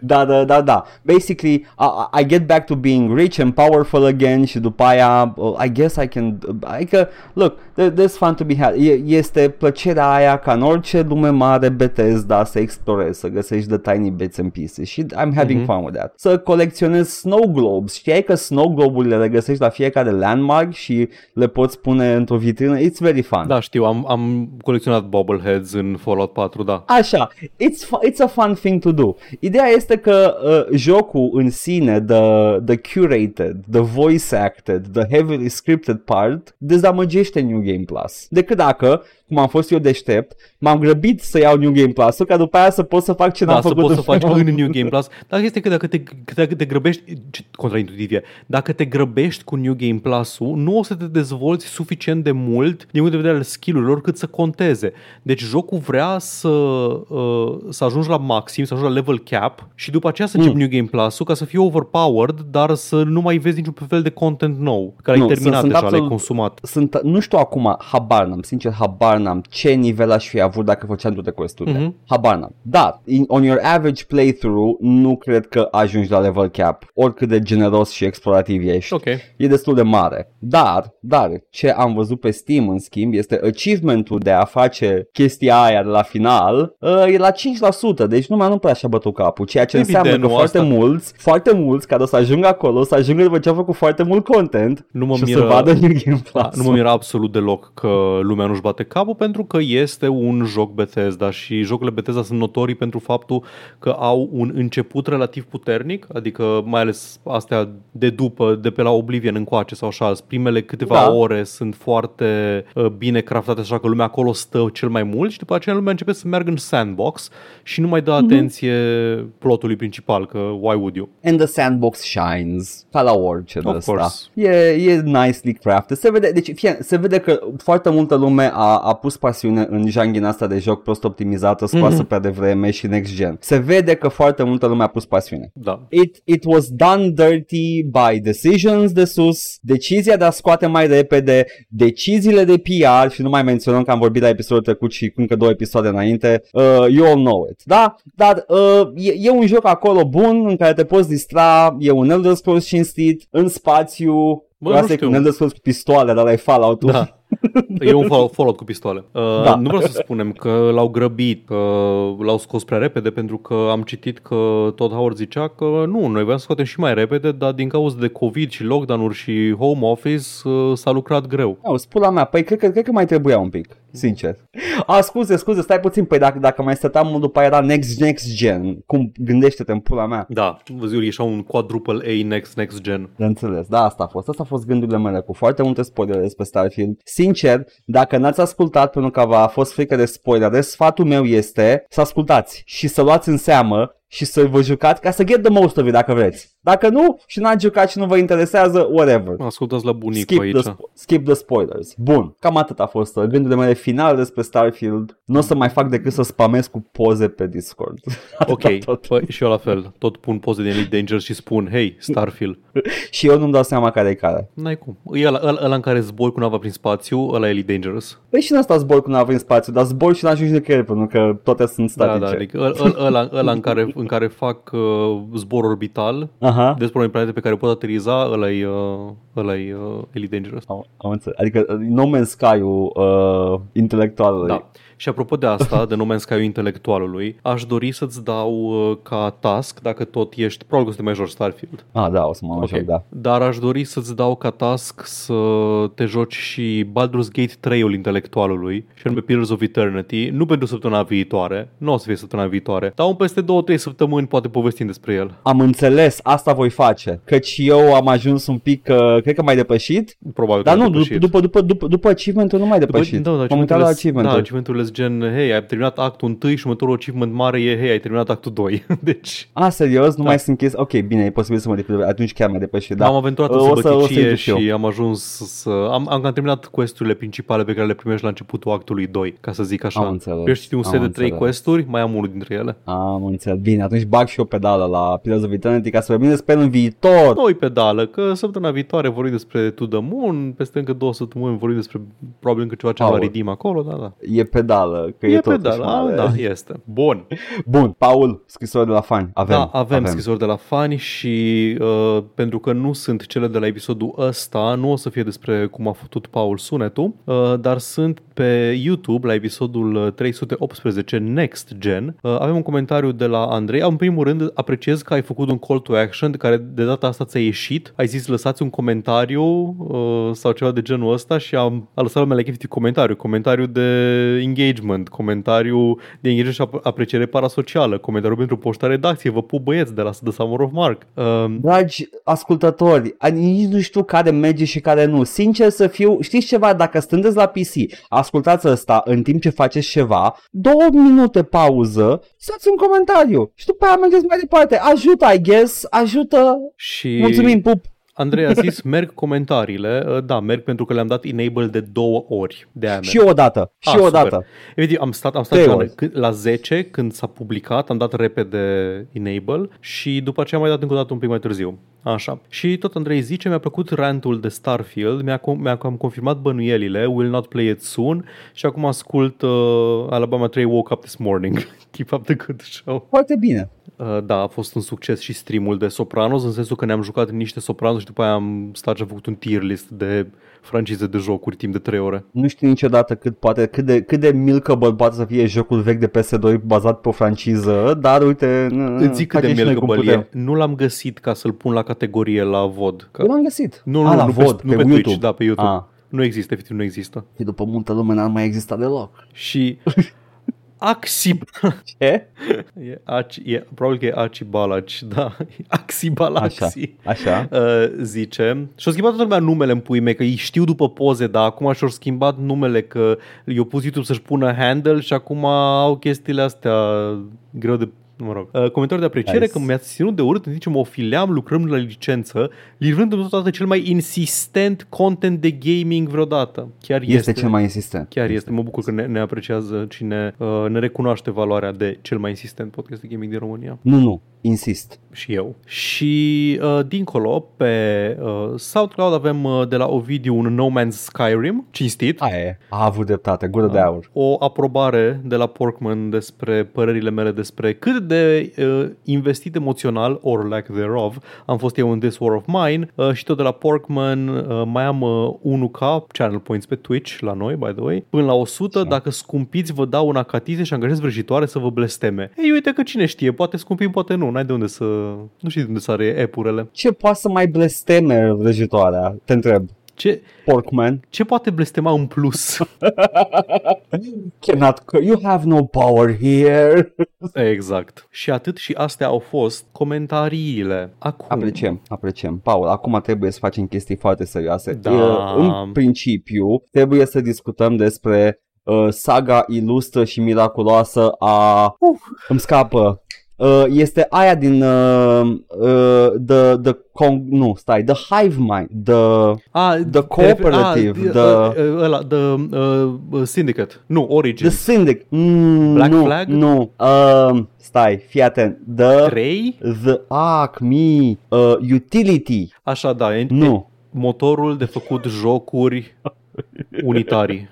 Da, da, da, da. Basically, I, I get back to being rich and powerful again și după aia, uh, I guess I can, adică, look, there, there's fun to be had. E, este plăcerea aia ca în orice lume mare Bethesda să explorezi, să găsești the tiny bits and pieces și I'm having Mhm. fun with that. Să colecționezi snow globes. Știai că snow globe-urile le găsești la fiecare landmark și le poți pune într-o vitrină? It's very fun. Da, știu, am, am colecționat bobbleheads în Fallout 4, da. Așa, it's, fu- it's a fun thing to do. Ideea este că uh, jocul în sine, the, the curated, the voice acted, the heavily scripted part, dezamăgește New Game Plus. Decât dacă, cum am fost eu deștept, m-am grăbit să iau New Game Plus-ul ca după aia să pot să fac ce Da, n-am să făcut poți să faci în în New Game Plus. Dar este că dacă te, că dacă te grăbești, ce contraintuitiv e, dacă te grăbești cu New Game Plus-ul, nu o să te dezvolți suficient de mult din punct de vedere al skill-urilor cât să conteze. Deci jocul vrea să, uh, să ajungi la maxim, să ajungi la level cap și după aceea să începi Mm. New Game Plus-ul ca să fie overpowered, dar să nu mai vezi niciun fel de content nou, care Nu, ai terminat sunt- sunt deja, l-ai absolut- consumat. Sunt, nu știu acum, habar n-am, sincer habar n-am ce nivel aș fi avut dacă făceam toate questurile. Mhm. Habar n-am. Dar, in, on your average playthrough, nu cred că ajungi la level cap, oricât de generos și explorativ ești. Ok. E destul de mare. Dar, dar, ce am văzut pe Steam, în schimb, este achievementul de a face chestia aia de la final, uh, e la 5%, deci numai nu prea și-a bătut capul, ceea ce Evident, înseamnă că nu foarte asta. mulți, foarte mulți care o să ajungă acolo, o să ajungă după ce au făcut foarte mult content Nu mă și o să miră- vadă New Game Plus. Da, nu mă mira absolut deloc că lumea nu-și bate capul pentru că este un joc Bethesda și jocurile Bethesda sunt notorii pentru faptul că au un început relativ puternic, adică mai ales astea de după, de pe la Oblivion încoace sau așa, primele câteva Da. ore sunt foarte uh, bine craftate așa că lumea acolo stă cel mai mult și după aceea lumea începe să meargă în sandbox și nu mai dă atenție plotului principal, că why would you? And the sandbox shines, ca la orice de Of ăsta. course. E, e nicely crafted. Se vede, deci, fie, se vede că foarte multă lume a, a pus pasiune în janghina asta de joc prost optimizată, scoasă Mhm. pe devreme și next gen. Se vede că foarte multă lume a pus pasiune. Da. It, it was done dirty by decisions de sus, decizia de a scoate mai repede, deciziile de PR și nu mai menționăm că am vorbit la episodul trecut și încă două episoade înainte, uh, you all know it, da? Dar uh, e, e un joc acolo bun în care te poți distra, e un Elder Scrolls cinstit, în spațiu, Bă, Asta nu e știu. cu un Elder Scrolls cu pistoale, dar la Fallout Da. E un Fallout, Fallout cu pistoale. Uh, Da. da. Nu vreau să spunem că l-au grăbit, că l-au scos prea repede, pentru că am citit că Todd Howard zicea că nu, noi vreau să scoatem și mai repede, dar din cauza de COVID și lockdown-uri și home office uh, s-a lucrat greu. Au, spula mea, păi cred că, cred că mai trebuia un pic, sincer. A, scuze, scuze, stai puțin, păi dacă, dacă mai stăteam mult după aia era next, next gen, cum gândește-te în pula mea. Da, văzut, e așa un quadruple A next, next gen. De înțeles, da, asta a fost. Asta a fost gândurile mele cu foarte multe spoilere despre Starfield. Sincer, dacă n-ați ascultat pentru că v-a fost frică de spoilere, sfatul meu este să ascultați și să luați în seamă și să vă jucați ca să get the most of it dacă vreți. Dacă nu și n-ați jucat și nu vă interesează, whatever. Ascultați la bunicul Skip aici. the, spo- skip the spoilers. Bun, cam atât a fost uh, gândurile mele finale despre Starfield. Nu o să mai fac decât să spamez cu poze pe Discord. *laughs* Ok, Atâta tot. păi, și eu la fel. Tot pun poze din Elite Dangerous și spun, hey, Starfield. *laughs* Și eu nu-mi dau seama care e care. N-ai cum. E ăla, ăla, ăla în care zbori cu nava prin spațiu, ăla e Elite Dangerous. Păi și în asta zbor când avem spațiu, dar zbor și n-ajungi nicăieri pentru că toate sunt Da, statice. da, adică ăla, ăla, ăla, ăla în, care, *laughs* în care fac uh, zbor orbital, Aha. despre unei planete pe care pot ateriza, ăla e, uh, ăla e uh, Elite Dangerous. Am, am înțeles. Adică uh, No Man's Sky-ul uh, intelectualului. Da. Și apropo de asta, de No Man's Sky intelectualului, aș dori să-ți dau uh, ca task, dacă tot ești, probabil că o să te mai joci Starfield. Ah, da, o să mă okay. joc, da. Dar aș dori să-ți dau ca task să te joci și Baldur's Gate 3-ul intelectualului, și anume Pillars of Eternity, nu pentru săptămâna viitoare, nu o să fie săptămâna viitoare, dar un peste 2-3 săptămâni poate povestim despre el. Am înțeles, asta voi face, căci eu am ajuns un pic, uh, cred că mai depășit, Probabil dar că nu, ai după, depășit. după, după, după, după achievement-ul nu mai depășit. După, da, da, M-am uitat la achievementurile- achievement Da, achievementurile sunt gen, hei, ai terminat actul 1 și următorul achievement mare e, hei, ai terminat actul 2. *laughs* deci, A, serios? Nu Da. mai sunt chestii? Ok, bine, e posibil să mă ridic, atunci chiar mai depășit, da. da. am aventurat în O să- o să săbăticie intru și eu. și am ajuns să... Am, am cam terminat questurile principale pe care le primești la începutul actului 2, ca să zic așa. Am înțeles, Primești un am set de 3 înțeles. questuri, mai am unul dintre ele. Am înțeles. Bine, atunci bag și o pedală la Pillars of Eternity ca să rămâne sper în viitor. Noi pedală, că săptămâna viitoare vorbim despre To The Moon, peste încă două săptămâni vorbim despre probabil încă ceva ce va Paul. redeem acolo, da, da. E pedală, că e, E totuși pedală, a, mare. da, este. Bun. *laughs* Bun, Paul, scrisori de la fani. Avem, da, avem, avem. scrisori de la fani și uh, pentru că nu sunt cele de la episodul ăsta, nu o să fie despre cum a făcut Paul sunetul, uh, dar sunt pe YouTube la episodul uh, 318 Next Gen. Uh, avem un comentariu de la Andrei. În primul rând, apreciez că ai făcut un call to action care de data asta ți-a ieșit. Ai zis lăsați un comentariu uh, sau ceva de genul ăsta și am a lăsat lumea la efectiv comentariu. Comentariu de engagement, comentariu de engagement și ap- apreciere parasocială, comentariu pentru poșta redacție. Vă pup băieți de la The Summer of Mark. Uh, Dragi ascultători, a- nici nu știu care merge și care nu. Sincer să fiu, știți ceva, dacă stândeți la PC, ascultați ăsta în timp ce faceți ceva, două minute pauză, să un comentariu și după aia mergeți mai departe. Ajută, I guess, ajută. și Mulțumim, pup. Andrei a zis, merg comentariile. Uh, Da, merg pentru că le-am dat enable de două ori. De aia merg. Și o dată, și Ah, o super. dată. Efectiv, am stat, am stat Trei la, ori. când- la 10 când s-a publicat, am dat repede enable și după aceea am mai dat încă o dată un pic mai târziu. Așa. Și tot Andrei zice, mi-a plăcut rantul de Starfield, mi-a, com- mi-a cam confirmat bănuielile, will not play it soon și acum ascult uh, Alabama 3 Woke Up This Morning. *laughs* Keep up the good show. Foarte bine. Uh, da, a fost un succes și streamul de Sopranos, în sensul că ne-am jucat niște Sopranos și după aia am stat și am făcut un tier list de francize de jocuri timp de 3 ore. Nu știu niciodată cât, poate, cât, de, cât de milkable poate să fie jocul vechi de PS2 bazat pe o franciză, dar uite... Îți zic cât de facem și noi cum milkable putem. e. Nu l-am găsit ca să-l pun la categorie la VOD. Că... Eu l-am găsit. Nu, nu, A, nu, la nu, vod, pe, nu pe, YouTube. Twitch, da, pe YouTube. Ah. Nu există, efectiv nu există. Și după multă lume n-ar mai exista deloc. Și *laughs* Axi... *laughs* Ce? e, Aci, e, probabil că e Aci Balaci, *laughs* da. Axi Balaxi. Așa, așa. *laughs* Uh, zice și-au schimbat toată lumea numele în pui mei, că îi știu după poze, dar acum și-au schimbat numele, că i-au pus YouTube să-și pună handle și acum au chestiile astea greu de mă rog. Uh, comentariu de apreciere Nice. că mi-ați ținut de urât în timp ce mă ofileam lucrând la licență, livrând totodată cel mai insistent content de gaming vreodată. Chiar este, Este cel mai insistent. Chiar este, mă bucur că ne, ne apreciază cine uh, ne recunoaște valoarea de cel mai insistent podcast de gaming din România Nu, nu, insist. și eu. Și uh, dincolo, pe uh, SoundCloud avem uh, de la Ovidiu un No Man's Skyrim, cinstit. Aia e. A avut dreptate, gură de aur. O aprobare de la Porkman despre părerile mele despre cât de uh, investit emoțional, or lack thereof, am fost eu în This War of Mine uh, și tot de la Porkman uh, mai am uh, 1K channel points pe Twitch la noi, by the way, până la 100, Așa. dacă scumpiți vă dau una catize și angajez vrăjitoare să vă blesteme. Ei, uite că cine știe, poate scumpim, poate nu, n-ai de unde să... Nu știi de unde să are epurile. Ce poate să mai blesteme vrăjitoarea? Te întreb. Ce, Porkman. ce poate blestema în plus? *laughs* Cannot, you have no power here. *laughs* exact. Și atât și astea au fost comentariile. Acum, Apreciem, apreciem. Paul, acum trebuie să facem chestii foarte serioase. Da. E, În principiu, trebuie să discutăm despre uh, saga ilustră și miraculoasă a... Uh, îmi scapă. Uh, este aia din uh, uh, the, the con- nu, stai, The Hive Mind, the, A, The Cooperative, a, the- uh, ăla, the uh, Syndicate. Nu, Origin. the Syndic. Mm, Black nu, Flag? Nu, uh, stai, fii atent. The, 3? the, ah, me, uh, utility. Așa, da. E, Nu. e motorul de făcut jocuri unitarii.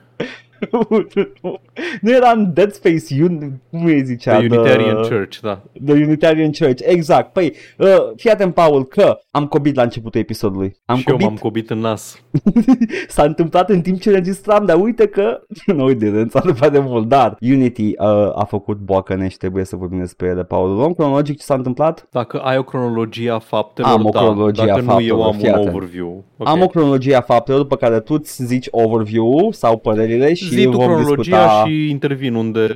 *laughs* nu era în Dead Space, un, cum îi zicea? The Unitarian Church, da. The Unitarian Church, exact. Păi, uh, fii atent, Paul, că am cobit la începutul episodului. Am și cobit, eu m-am cobit în nas. *laughs* s-a întâmplat în timp ce registram, dar uite că, *laughs* nu uite, de întâmplat de mult, dar Unity uh, a făcut boacăne și trebuie să vorbim despre ele, Paul. Luăm cronologic ce s-a întâmplat? Dacă ai o cronologie a faptelor, Am o da. cronologie Dacă a nu, eu faptelor, am fii un atent. overview. Okay. Am o cronologie a faptelor, după care tu îți zici overview sau părerile și Zi tu vom cronologia discuta... și intervin unde,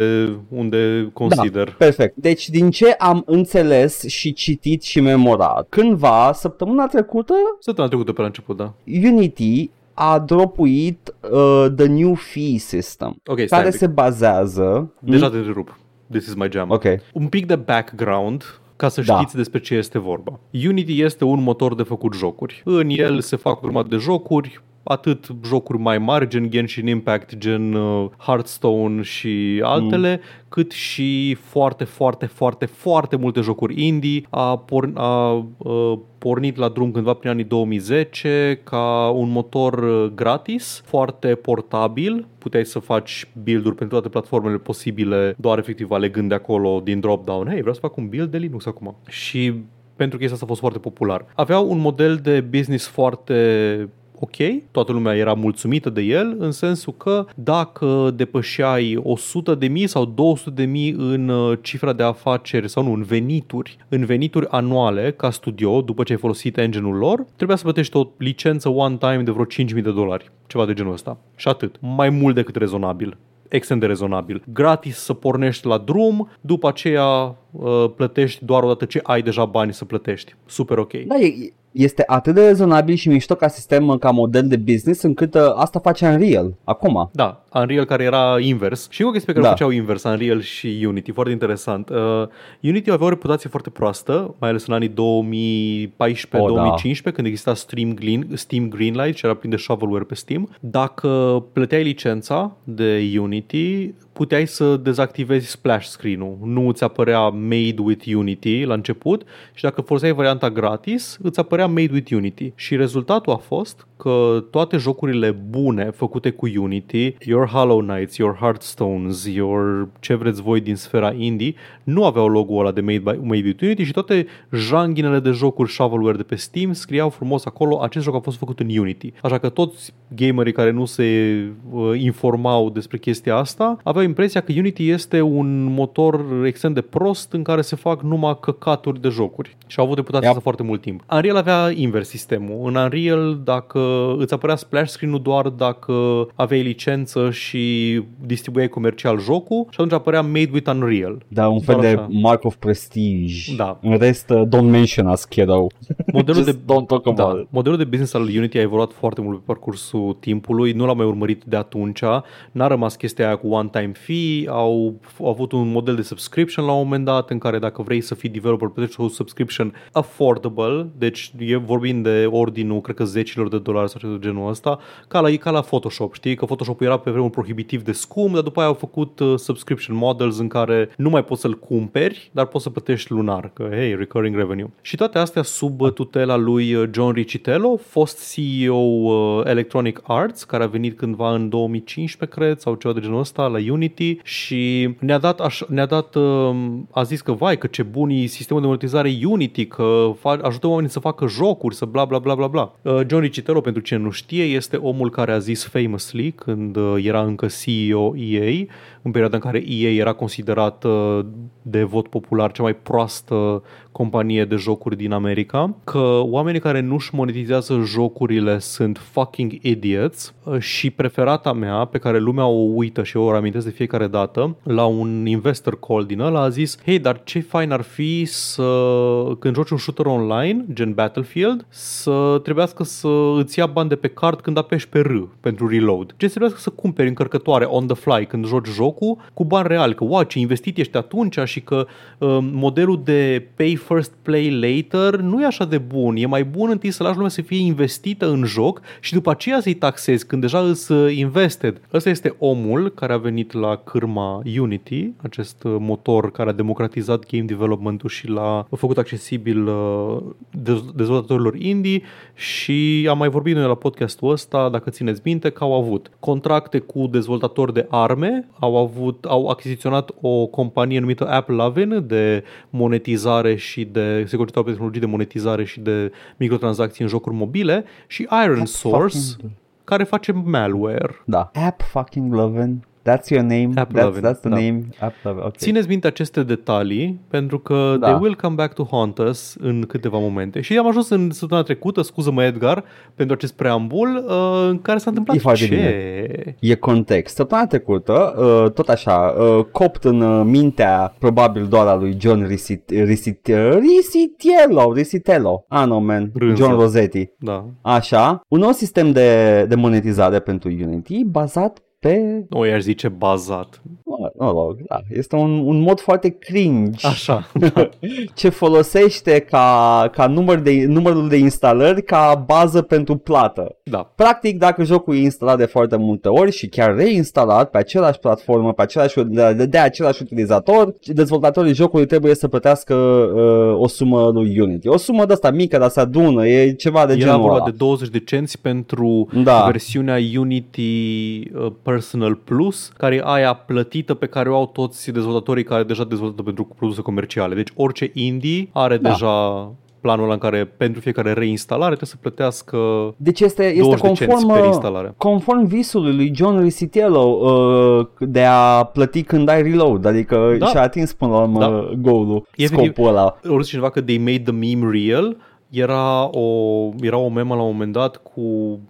unde consider. Da. Perfect. Deci, din ce am înțeles și citit și memorat, cândva, săptămâna trecută, Săptămâna trecută pe la început, da. Unity a dropuit uh, the new fee system, Ok, stai care un pic. se bazează... Deja te întrerup. This is my jam. Ok. Un pic de background ca să Da. știți despre ce este vorba. Unity este un motor de făcut jocuri. În el se fac urmat de jocuri, atât jocuri mai mari, gen Genshin Impact, gen uh, Hearthstone și altele, mm. cât și foarte, foarte, foarte, foarte multe jocuri indie. A, por- a uh, pornit la drum cândva prin anii 2010 ca un motor uh, gratis, foarte portabil. Puteai să faci build-uri pentru toate platformele posibile, doar efectiv alegând de acolo din drop-down. Hei, vreau să fac un build de Linux acum. Și pentru chestia asta a fost foarte popular. Avea un model de business foarte ok, toată lumea era mulțumită de el, în sensul că dacă depășeai 100 de mii sau 200 de mii în uh, cifra de afaceri sau nu, în venituri, în venituri anuale ca studio, după ce ai folosit engine-ul lor, trebuia să plătești o licență one time de vreo 5.000 de dolari, ceva de genul ăsta. Și atât. Mai mult decât rezonabil extrem de rezonabil. Gratis să pornești la drum, după aceea uh, plătești doar odată ce ai deja bani să plătești. Super ok. Da, e, este atât de rezonabil și mișto ca sistem, ca model de business, încât uh, asta face Unreal acum. Da, Unreal care era invers. Și încă o chestie pe care Da. o făceau invers, Unreal și Unity, foarte interesant. Uh, Unity avea o reputație foarte proastă, mai ales în anii 2014-2015, Oh, când exista Steam, Green, Steam Greenlight și era plin de shovelware pe Steam. Dacă plăteai licența de Unity, puteai să dezactivezi splash screen-ul. Nu îți apărea Made with Unity la început și dacă foloseai varianta gratis, îți apărea Made with Unity. Și rezultatul a fost că toate jocurile bune făcute cu Unity, your Hollow Knights, your Hearthstones, your ce vreți voi din sfera indie, nu aveau logo-ul ăla de Made, by, Made with Unity și toate janghinele de jocuri shovelware de pe Steam scriau frumos acolo, acest joc a fost făcut în Unity. Așa că toți gamerii care nu se uh, informau despre chestia asta aveau impresia că Unity este un motor extrem de prost în care se fac numai căcaturi de jocuri. Și au avut reputația Yep. asta foarte mult timp. Unreal avea invers sistemul. În Unreal, dacă îți apărea splash screen-ul doar dacă aveai licență și distribuiai comercial jocul și atunci apărea Made with Unreal. Da, un fel Doar de așa. mark of prestige. Da. În rest, uh, don't mention us, kiddo. *laughs* Modelul Just de, don't talk about da, it. modelul de business al Unity a evoluat foarte mult pe parcursul timpului, nu l-am mai urmărit de atunci, n-a rămas chestia aia cu one-time fee, au, au avut un model de subscription la un moment dat în care dacă vrei să fii developer plătești o subscription affordable, deci e vorbind de ordinul, cred că zecilor de dolari sau ceva de genul ăsta, ca la, ca la Photoshop, știi? Că Photoshop era pe vremuri prohibitiv de scump, dar după aia au făcut uh, subscription models în care nu mai poți să-l cumperi, dar poți să plătești lunar, că hey, recurring revenue. Și toate astea sub uh, tutela lui uh, John Riccitello, fost CEO uh, Electronic Arts, care a venit cândva în 2015, cred, sau ceva de genul ăsta, la Unity și ne-a dat, aș, ne-a dat uh, a zis că vai, că ce bun e sistemul de monetizare Unity, că fa- ajută oamenii să facă jocuri, să bla bla bla bla bla. Uh, John Riccitello, pentru cine nu știe, este omul care a zis famously când uh, era încă CEO EA, în perioada în care EA era considerat uh, de vot popular cea mai proastă companie de jocuri din America, că oamenii care nu-și monetizează jocurile sunt fucking idiots uh, și preferata mea, pe care lumea o uită și eu o reamintesc de fiecare dată, la un investor call din ăla a zis, hei, dar ce fain ar fi să, când joci un shooter online, gen Battlefield, să trebuiască să îți ia bani de pe card când apeși pe R pentru reload. Ce să trebuiască să cumperi încărcătoare on the fly când joci jocul cu bani reali, că wow, ce investit ești atunci și că um, modelul de pay first play later nu e așa de bun. E mai bun întâi să lași lumea să fie investită în joc și după aceea să-i taxezi când deja îs uh, invested. Ăsta este omul care a venit la cârma Unity, acest uh, motor care a democratizat game development-ul și l-a făcut accesibil uh, dezvoltatorilor indie și am mai vorbit noi la podcastul ăsta, dacă țineți minte, că au avut contracte cu dezvoltatori de arme, au avut, au achiziționat o companie numită App Lavin de monetizare și de securitate pe tehnologii de monetizare și de microtransacții în jocuri mobile și Iron App Source fucking... care face malware. Da. App fucking Lavin. That's your name. App that's, that's the da. name. App Okay. Țineți minte aceste detalii pentru că da. they will come back to haunt us în câteva momente. Și am ajuns în săptămâna trecută, scuză-mă Edgar, pentru acest preambul uh, în care s-a întâmplat e ce? Bine. E context. Săptămâna trecută, uh, tot așa, uh, copt în uh, mintea probabil doar a lui John Risit, Risit, Risitiello, Risitello. Ah, no, man. Rânză. John Rosetti. Da. Așa. Un nou sistem de, de monetizare pentru Unity bazat pe... Nu i-aș zice bazat. Mă rog, da. Este un, un mod foarte cringe. Așa. *laughs* Da. ce folosește ca, ca număr de, numărul de instalări ca bază pentru plată. Da. Practic, dacă jocul e instalat de foarte multe ori și chiar reinstalat pe același platformă, pe același, de, de același utilizator, dezvoltatorii jocului trebuie să plătească uh, o sumă lui Unity. O sumă de asta mică, dar se adună, e ceva de Era genul vorba ăla. de 20 de cenți pentru da. versiunea Unity uh, Personal Plus, care e aia plătită pe care o au toți dezvoltatorii care deja dezvoltă pentru produse comerciale. Deci orice indie are da. deja planul ăla în care pentru fiecare reinstalare trebuie să plătească Deci este, este conform, uh, conform visului lui John Risitiello uh, de a plăti când ai reload, adică da. și-a atins până la urmă da. goal-ul, scopul ăla. Ori cineva că they made the meme real, era o, era o memă la un moment dat cu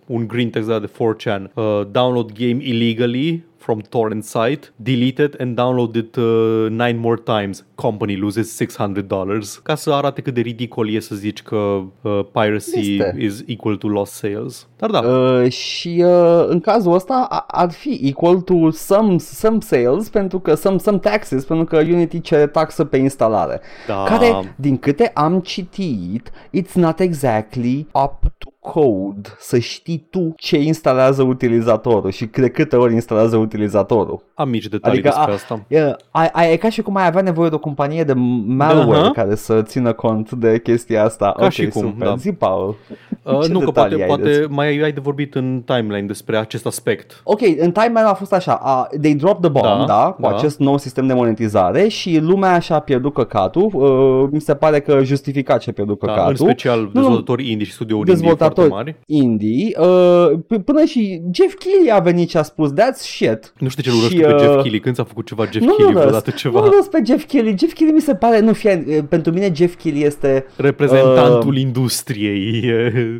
un green text de 4chan. Uh, download game illegally from torrent site, delete it and download it uh, nine more times. Company loses $600. Ca să arate cât de ridicol e să zici că uh, piracy este. is equal to lost sales. Dar da. Uh, și uh, în cazul ăsta ar fi equal to some, some sales pentru că some, some taxes pentru că Unity cere taxă pe instalare. Da. Care, din câte am citit, it's not exactly up to code să știi tu ce instalează utilizatorul și de câte ori instalează utilizatorul. Am mici detalii adică, despre a, asta. E, a, a, e ca și cum ai avea nevoie de o companie de malware uh-huh. care să țină cont de chestia asta. Ca okay, și cum, super. da. Zi, Paul. Uh, nu, că poate, poate mai ai de vorbit în timeline despre acest aspect. Ok, în timeline a fost așa, uh, they dropped the bomb, da, da cu da. acest nou sistem de monetizare și lumea și-a pierdut căcatul. Uh, mi se pare că justificat ce a pierdut da, căcatul. În special dezvoltatori indie și studiouri indie foarte mari. indie. Uh, până și Jeff Keighley a venit și a spus, that's shit. Nu știu ce urăște uh, pe Jeff Keighley, când s-a făcut ceva Jeff nu, Keighley, vreodată ceva. Nu pe Jeff Keighley, Jeff Keighley mi se pare, nu fie, uh, pentru mine Jeff Keighley este... Reprezentantul uh, industriei.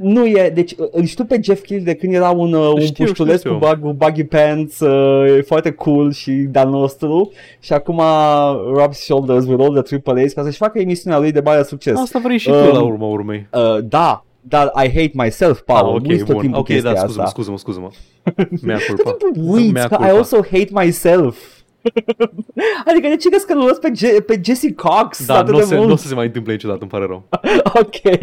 Nu e, deci îl știu pe Jeff Keighley de când era un, uh, un puștuleț cu, bug, cu buggy pants, uh, foarte cool și de-al nostru și acum rubs shoulders with all the triple A's ca să-și facă emisiunea lui de mare succes. Asta vrei și uh, tu la um, urma urmei. Uh, da, dar I hate myself, Paul. Ah, ok, bun. tot timpul ok, da, scuză-mă, scuză-mă, scuză-mă. *laughs* Mea culpa. Uiți că I also hate myself. *laughs* adică de ce crezi că nu pe, Je- pe Jesse Cox Da, nu o să, n-o să se mai întâmple niciodată, îmi pare rău. *laughs* ok.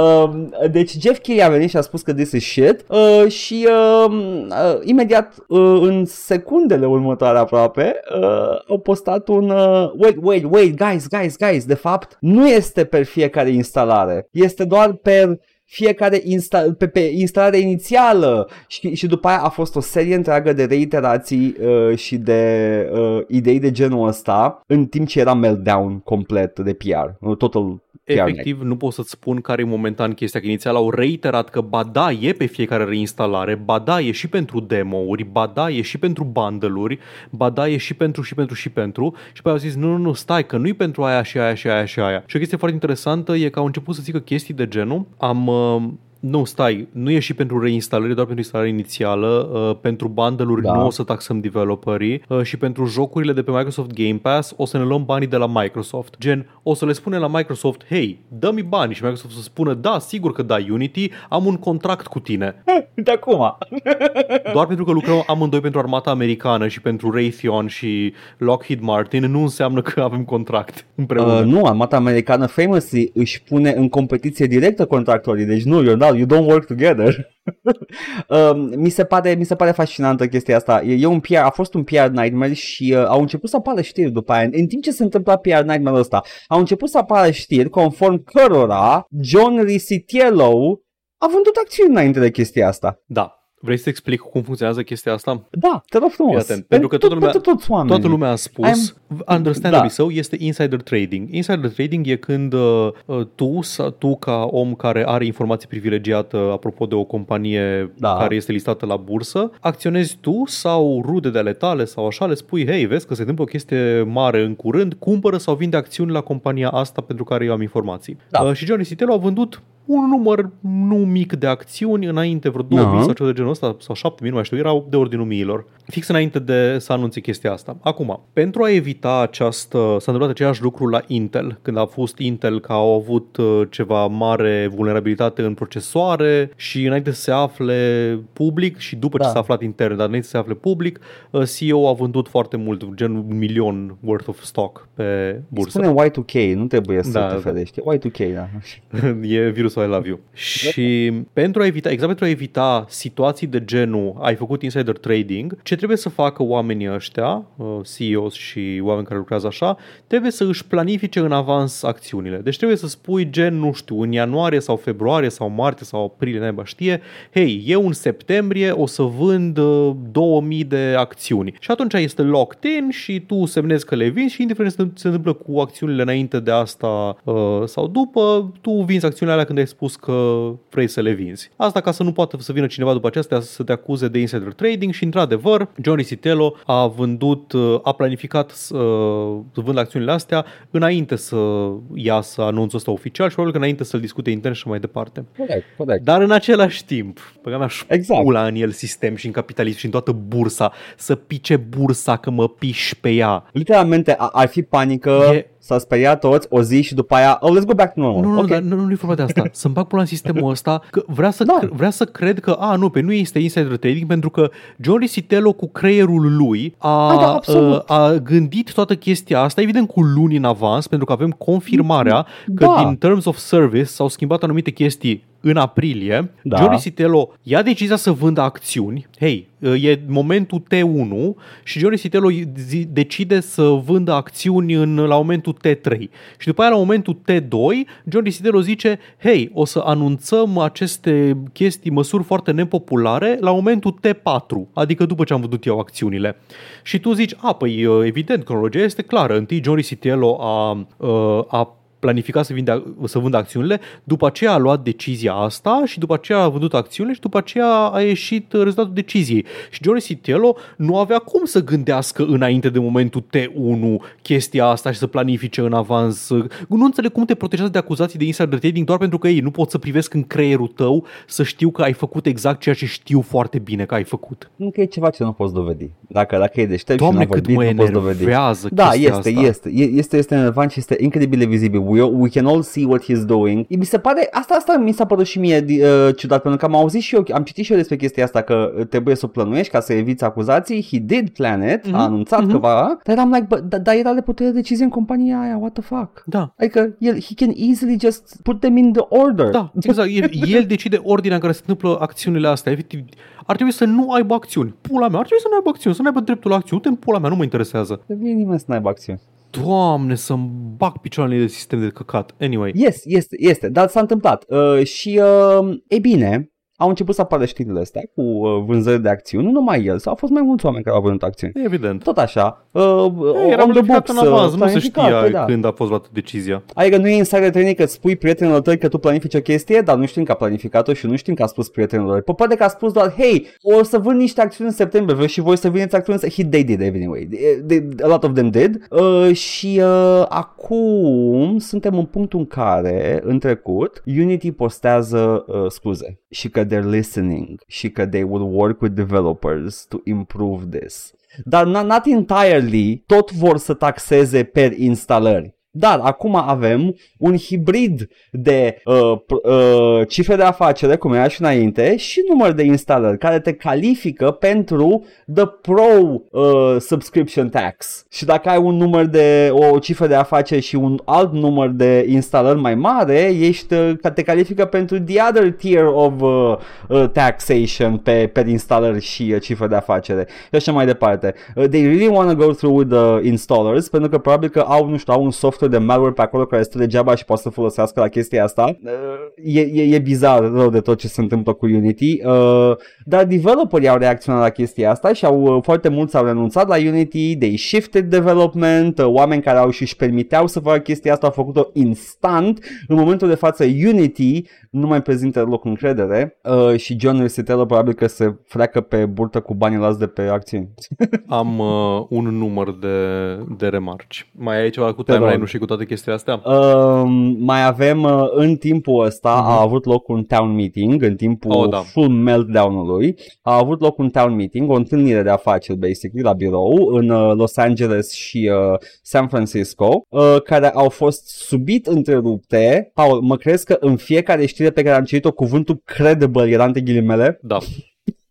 Um, deci Jeff Keighley a venit și a spus că this is shit uh, și uh, uh, imediat uh, în secundele următoare aproape uh, au postat un uh, wait, wait, wait, guys, guys, guys, de fapt nu este pe fiecare instalare, este doar per fiecare insta- pe, pe instalare inițială. Și, și după aia a fost o serie întreagă de reiterații uh, și de uh, idei de genul ăsta în timp ce era meltdown complet de PR, total efectiv nu pot să-ți spun care e momentan chestia, că inițial au reiterat că ba da, e pe fiecare reinstalare, ba da, e și pentru demo-uri, ba da, e și pentru bundle-uri, ba da, e și pentru și pentru și pentru și pe au zis nu, nu, nu, stai, că nu-i pentru aia și aia și aia și aia. Și o chestie foarte interesantă e că au început să zică chestii de genul, am uh, Nu, stai, nu e și pentru reinstalare, doar pentru instalare inițială, uh, pentru bundle-uri Da. nu o să taxăm developerii uh, și pentru jocurile de pe Microsoft Game Pass o să ne luăm banii de la Microsoft. Gen, o să le spunem la Microsoft, hei, dă-mi bani și Microsoft să spună, da, sigur că da, Unity, am un contract cu tine. *laughs* De acum. *laughs* Doar pentru că lucrăm amândoi pentru armata americană și pentru Raytheon și Lockheed Martin nu înseamnă că avem contract *laughs* împreună. Uh, nu, armata americană famously își pune în competiție directă contractorii, deci nu, you're not, you don't work together. uh, *laughs* mi, se pare, mi se pare fascinantă chestia asta. E, e un PR, a fost un PR nightmare și uh, au început să apară știri după aia. În timp ce se întâmpla PR nightmare ăsta, au început să apară știri conform cărora John Risitiello a vândut acțiuni înainte de chestia asta. Da. Vrei să explic cum funcționează chestia asta? Da, te rog frumos. Fii atent, pentru că toată lumea- pentru toți oamenii. Toată lumea a spus, understandably da. so, este insider trading. Insider trading e când uh, uh, tu, sa- tu ca om care are informații privilegiate apropo de o companie Da. care este listată la bursă, acționezi tu sau rude de ale tale sau așa, le spui, hei, vezi că se întâmplă o chestie mare în curând, cumpără sau vinde acțiuni la compania asta pentru care eu am informații. Da. Uh, și Johnny Sitelo a vândut un număr nu mic de acțiuni înainte, vreo 2000 Da. sau ceva de genul ăsta, sau 7000, nu mai știu, erau de ordinul miilor, fix înainte de să anunțe chestia asta. Acum, pentru a evita această, s-a întâmplat același lucru la Intel, când a fost Intel că au avut uh, ceva mare vulnerabilitate în procesoare și înainte să se afle public și după ce Da. s-a aflat intern, dar înainte să se afle public, uh, CEO a vândut foarte mult, gen un milion worth of stock pe bursă. Spune Y2K, nu trebuie să Da, te da. ferești. Y2K, da. *laughs* e virusul I love you. Și pentru a evita, exact pentru a evita situații de genul ai făcut insider trading, ce trebuie să facă oamenii ăștia, uh, CEOs și oameni care lucrează așa, trebuie să își planifice în avans acțiunile. Deci trebuie să spui gen, nu știu, în ianuarie sau februarie sau martie sau aprilie, naiba știe, hei, eu în septembrie o să vând uh, 2000 de acțiuni. Și atunci este locked in și tu semnezi că le vinzi și indiferent ce se întâmplă cu acțiunile înainte de asta uh, sau după, tu vinzi acțiunile alea când ai spus că vrei să le vinzi. Asta ca să nu poată să vină cineva după aceasta să te acuze de insider trading și într-adevăr Johnny Sitelo a vândut, uh, a planificat să uh, să vândă acțiunile astea înainte să iasă anunțul ăsta oficial și probabil că înainte să-l discute intern și mai departe. Corect, corect. Dar în același timp, băga mea și Exact. pula în el sistem și în capitalism și în toată bursa, să pice bursa că mă piși pe ea. Literalmente a- ar fi panică, E- s-a speriat toți o zi și după aia, oh, let's go back to normal. Nu, nu, ok. okay. dar nu, nu e vorba de asta. *laughs* Să-mi bag pula în sistemul *laughs* ăsta că vrea să, Da. da. vrea să cred că, a, nu, pe nu este insider trading pentru că John Risitello cu creierul lui a, Ah, da, absolut. a, a gândit toată chestia asta, evident cu luni în avans, pentru că avem confirmarea că Da. din Terms of Service s-au schimbat anumite chestii în aprilie. Da. John Risitello ia decizia să vândă acțiuni. Hei, e momentul T1 și John Risitello zi- decide să vândă acțiuni în, la momentul T3. Și după aia la momentul T2, John Risitello zice, hei, o să anunțăm aceste chestii, măsuri foarte nepopulare la momentul T4, adică după ce am vândut eu acțiunile. Și tu zici, a, păi evident, cronologia este clară. Întâi John Risitello a, a planificat să, vinde, să vândă acțiunile, după aceea a luat decizia asta și după aceea a vândut acțiunile și după aceea a ieșit rezultatul deciziei. Și Johnny Sitiello nu avea cum să gândească înainte de momentul T1 chestia asta și să planifice în avans. Nu înțeleg cum te protejează de acuzații de insider trading doar pentru că ei nu pot să privesc în creierul tău să știu că ai făcut exact ceea ce știu foarte bine că ai făcut. Încă e ceva ce nu poți dovedi. Dacă, dacă e deștept Doamne, și n-a cât vorbit, mă nu poți dovedi. enervează Da, chestia este, asta. este, E- este, este, enervant și este incredibil de vizibil. We, we can all see what he's doing. Mi se pare, asta, asta mi s-a părut și mie uh, ciudat, pentru că am auzit și eu, am citit și eu despre chestia asta, că uh, trebuie să o plănuiești ca să eviți acuzații. He did plan it, Mhm, a anunțat mhm. că va, dar eram like, "Bă, da- dar era de putere de decizie în compania aia, what the fuck? Da. Adică el, he can easily just put them in the order. Da, exact. El, el decide ordinea în care se întâmplă acțiunile astea. Efectiv, ar trebui să nu aibă acțiuni. Pula mea, ar trebui să nu aibă acțiuni, să nu aibă dreptul la acțiuni. Uite, pula mea, nu mă interesează. Să vine nimeni să n-aibă acțiuni. Doamne, să-mi bag picioarele de sistem de căcat. Anyway. Yes, este, este, dar s-a întâmplat. Uh, și, uh, e bine, au început să apară știrile astea cu uh, vânzări de acțiuni, nu numai el, sau au fost mai mulți oameni care au vândut acțiuni. Evident. Tot așa, uh, Era on the planificat books, în avans, uh, nu se planificat, știa păi da. când a fost luată decizia. Adică nu e insider training că îți spui prietenilor tăi că tu planifici o chestie, dar nu știm că a planificat-o și nu știm că a spus prietenilor. Po- poate că a spus doar, hei, o să vând niște acțiuni în septembrie, vreți și voi să vindeți acțiuni în septembrie? He, they did anyway. They, they, a lot of them did. Uh, și uh, acum suntem în punctul în care, în trecut, Unity postează uh, scuze și că they're listening și că they will work with developers to improve this. Dar not, not entirely, tot vor să taxeze per instalări. Dar acum avem un hibrid de uh, p- uh, cifre de afacere, cum era și înainte, și număr de instalări care te califică pentru the pro uh, subscription tax. Și dacă ai un număr de o cifră de afaceri și un alt număr de instalări mai mare, ești uh, ca te califică pentru the other tier of uh, uh, taxation pe per instalări și uh, cifră de afacere. Și așa mai departe. Uh, they really want to go through with the installers pentru că probabil că au, nu știu, au un software de malware pe acolo care stă degeaba și poate să folosească la chestia asta. Uh, e, e, e bizar rău de tot ce se întâmplă cu Unity. Uh, dar developerii au reacționat la chestia asta și au uh, foarte mulți au renunțat la Unity, they shifted development, uh, oameni care au și își permiteau să facă chestia asta au făcut-o instant. În momentul de față Unity nu mai prezintă loc încredere uh, și John Risitello probabil că se freacă pe burtă cu banii luați de pe acțiuni. Am uh, un număr de, de remarci. Mai ai ceva cu Te rog. timeline-ul și cu toate chestiile astea? Uh, mai avem uh, în timpul ăsta uh-huh. a avut loc un town meeting în timpul Mhm. Oh, oh, da. da. full meltdown-ului. A avut loc un town meeting, o întâlnire de afaceri basically la birou în uh, Los Angeles și uh, San Francisco, uh, care au fost subit întrerupte. Paul, mă crezi că în fiecare știre pe care am citit-o cuvântul credible era între ghilimele? Da.